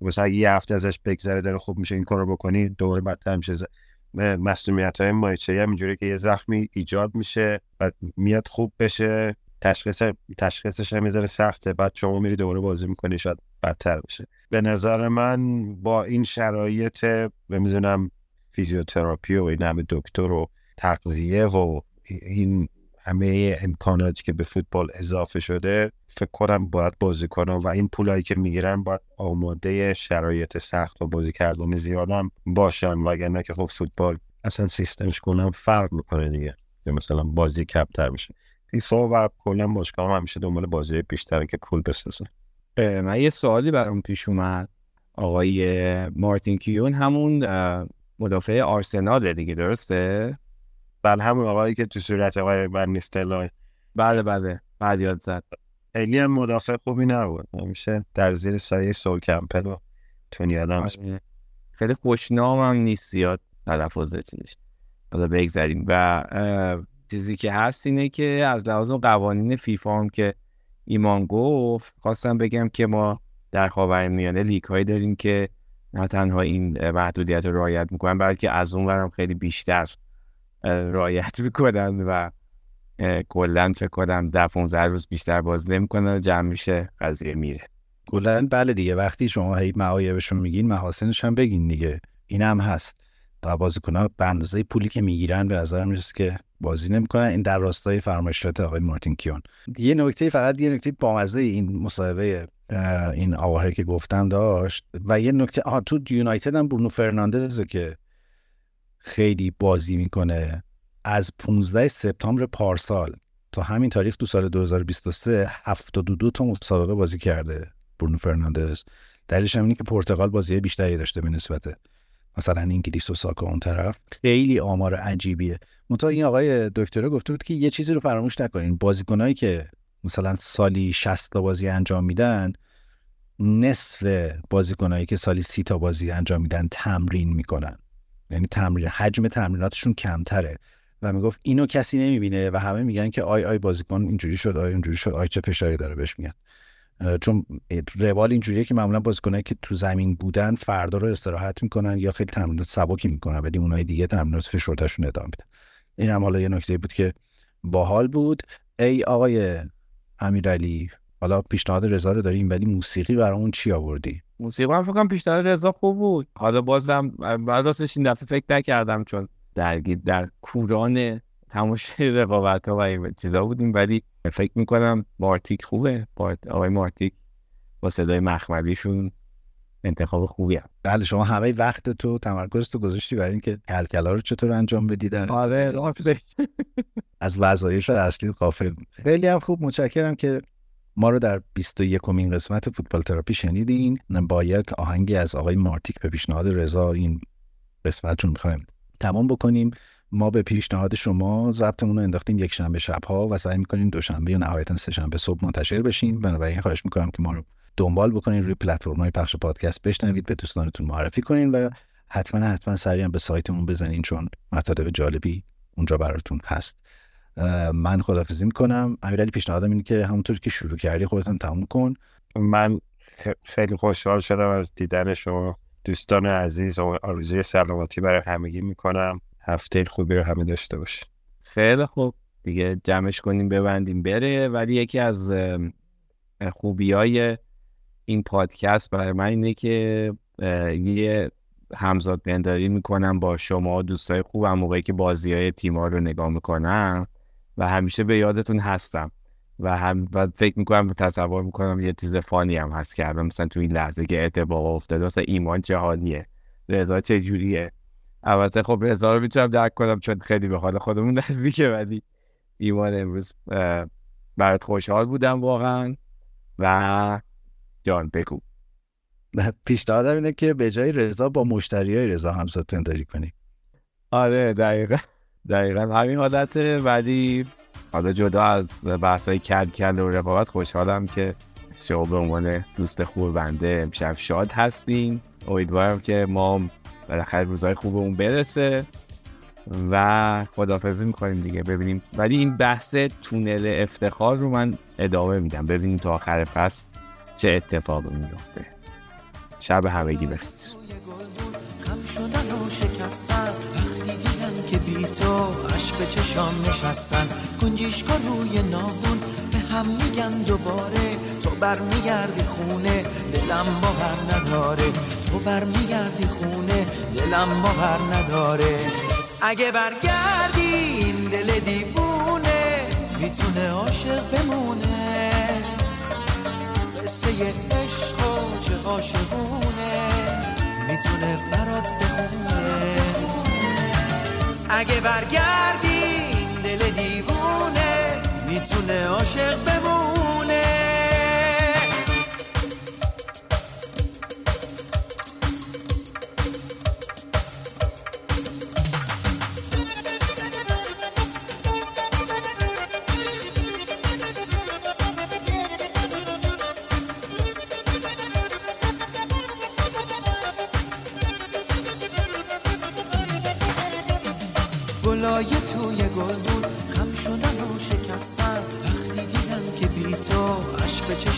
مثلا یه هفته ازش بگذره داره خوب میشه این کارو بکنی دوباره بدتر میشه. مسئولیت های مایچه هم اینجوری که یه زخمی ایجاد میشه و میاد خوب بشه تشخیص تشخیصش هم می‌ذاره سخته بعد شما میری دوباره بازی می‌کنی شاید بدتر بشه. به نظر من با این شرایط می‌دونم فیزیوتراپی و این همه دکتر و تغذیه و این همه امکاناتی که به فوتبال اضافه شده فکر کنم باید بازی کنم و این پولایی که می‌گیرن باید آماده شرایط سخت و بازی کردن زیادم باشن وگرنه که خب فوتبال اصلا سیستمش کنم فرق می‌کنه دیگه. یا مثلا بازی کمتر میشه. فیفا و کلا باشگاه هم همیشه دنبال بازی بیشتره که پول بسازن. من یه سوالی برام پیش اومد. آقای مارتین کیون همون مدافع آرسنال دیگه درسته؟ بله همون آقایی که تو صورت آقای ون بله بله. بعد یاد زد. خیلی هم مدافع خوبی نبود. همیشه در زیر سایه سول کمپل و تونی آدمز. آره. خیلی خوشنام هم نیست زیاد تلفظ چیزش. حالا بگذاریم. و چیزی که هست اینه که از لحاظ قوانین فیفا هم که ایمان گفت خواستم بگم که ما در خاورمیانه لیگ هایی داریم که نه تنها این محدودیت رو رعایت می‌کنن بلکه از اون برم خیلی بیشتر رایت می‌کنن و کلا فکر کنم در 15 روز بیشتر باز نمی‌کنن جمع میشه قضیه میره. کلا بله دیگه وقتی شما هی معایبشون میگین محاسنش هم بگین دیگه. این هم هست. و بازیکن‌ها به اندازه پولی که می‌گیرن به نظر می‌رسه که بازی نمی‌کنن. این در راستای فرمایشات آقای مارتین کیون. یه نکته فقط یه نکته بامزه این مصاحبه این آقاهایی که گفتم داشت. و یه نکته آها تو یونایتد هم برونو فرناندز که خیلی بازی می‌کنه. از 15 سپتامبر پارسال تا همین تاریخ تو سال 2023 72 تا مسابقه بازی کرده برونو فرناندز. دلیلش هم اینه که پرتغال بازی بیشتری داشته به نسبت مثلا انگلیس و ساکا اون طرف. خیلی آمار عجیبیه. منتها این آقای دکتره گفته بود که یه چیزی رو فراموش نکنین. بازیکنایی که مثلا سالی 60 تا بازی انجام میدن نصف بازیکنایی که سالی سی تا بازی انجام میدن تمرین می‌کنن. یعنی تمرین حجم تمریناتشون کمتره. و می‌گفت اینو کسی نمی‌بینه و همه میگن که آی آی بازیکن اینجوری شد آی اینجوری شد آی چه فشاری داره بهش میگن. چون روال اینجوریه که معمولا بازیکنایی که تو زمین بودن فردا رو استراحت می‌کنن یا خیلی تمرینات سبکی می‌کنن ولی اونای دیگه تمرینات فشردهشون ادامه میدن. این هم حالا یه نکته بود که باحال بود. ای آقای امیرعلی حالا پیشنهاد رضا رو داریم ولی موسیقی برامون چی آوردی؟ موسیقی هم فکر پیشنهاد رضا خوب بود. حالا بازم بعد راستش این دفعه فکر نکردم چون درگیر در کوران تماشای رقابت ها و این چیزا بودیم ولی فکر می‌کنم مارتیک خوبه. آقای مارتیک با صدای مخملیشون انتخاب خوبی هم. بله شما همه وقت تو تمرکز تو گذاشتی برای اینکه کلکلا رو چطور انجام بدی در آره از وظایف اصلی قافل خیلی هم خوب متشکرم که ما رو در 21 کمین قسمت فوتبال تراپی شنیدین. با یک آهنگی از آقای مارتیک به پیشنهاد رضا این قسمت رو می‌خوایم تمام بکنیم. ما به پیشنهاد شما ضبطمون رو انداختیم یک شنبه شبها و سعی می‌کنیم دوشنبه یا نهایتا سه شنبه صبح منتشر بشیم. بنابراین خواهش می‌کنم که ما رو دنبال بکنین روی پلتفرم های پخش پادکست بشنوید به دوستانتون معرفی کنین و حتما حتما سریع به سایتمون بزنین چون مطالب جالبی اونجا براتون هست. من خدافزی می‌کنم. امیرعلی پیشنهادم اینه که همونطور که شروع کردی خودتون تموم کن. من خیلی خوشحال شدم از دیدن شما. دوستان عزیز و آرزوی سلامتی برای همگی می‌کنم. هفته خوبی رو همه داشته باشه خیلی خوب. دیگه جمعش کنیم ببندیم بره. ولی یکی از خوبی های این پادکست برای من اینه که یه همزاد پنداری می‌کنم با شما دوستای خوبم موقعی که بازی های تیما رو نگاه می‌کنم. و همیشه به یادتون هستم. و هم و فکر می‌کنم تصور می‌کنم یه چیز فانی هم هست کردم مثلا تو این لحظه که اتفاق افتاده مثلا ایمان جهانیه رضا چه جوریه؟ البته خب رضا رو می‌تونم درک کنم چون خیلی به حال خودمون نزدیکه ولی ایمان امروز برات خوشحال بودم واقعا. و جان بگو. پیشنهادم اینه که به جای رضا با مشتری های رضا همزاد پنداری کنی. آره دقیقا. دقیقا. همین حالته. ولی حالا جدا از بحث های کل کل و رقابت خوشحالم که شما به عنوان دوست خوب بنده امشب شاد هستین. امیدوارم که ما بالاخره روزهای خوبمون برسه و خدافزی می‌کنیم دیگه. ببینیم. ولی این بحث تونل افتخار رو من ادامه میدم. ببینیم تا آخر فصل چه اتفاقی میفته شب همگی بخیر. چشام نشستن. گنجیشکا روی ناودون به هم میگن دوباره. تو برمیگردی خونه دلم باور نداره. تو برمیگردی خونه دلم باور نداره. اگه برگردی این دل دیوونه. می‌تونه عاشق بمونه. قصه عشق و چه عاشقونه. می‌تونه برات بخونه. اگه برگردی می‌تونه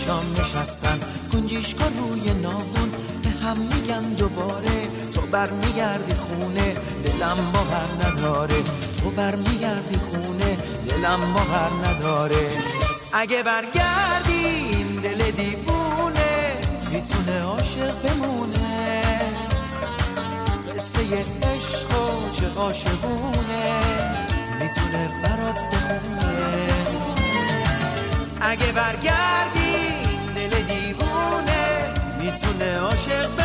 چشام نشستن گنجیشکا روی ناودون به هم میگن دوباره. تو برمیگردی خونه دلم باور نداره. تو برمیگردی خونه دلم باور نداره. اگه برگردی این دل دیوونه می‌تونه عاشق بمونه. قصه عشق و چه عاشقونه می‌تونه برات بخونه. اگه برگردی دیوونه می‌تونه عاشق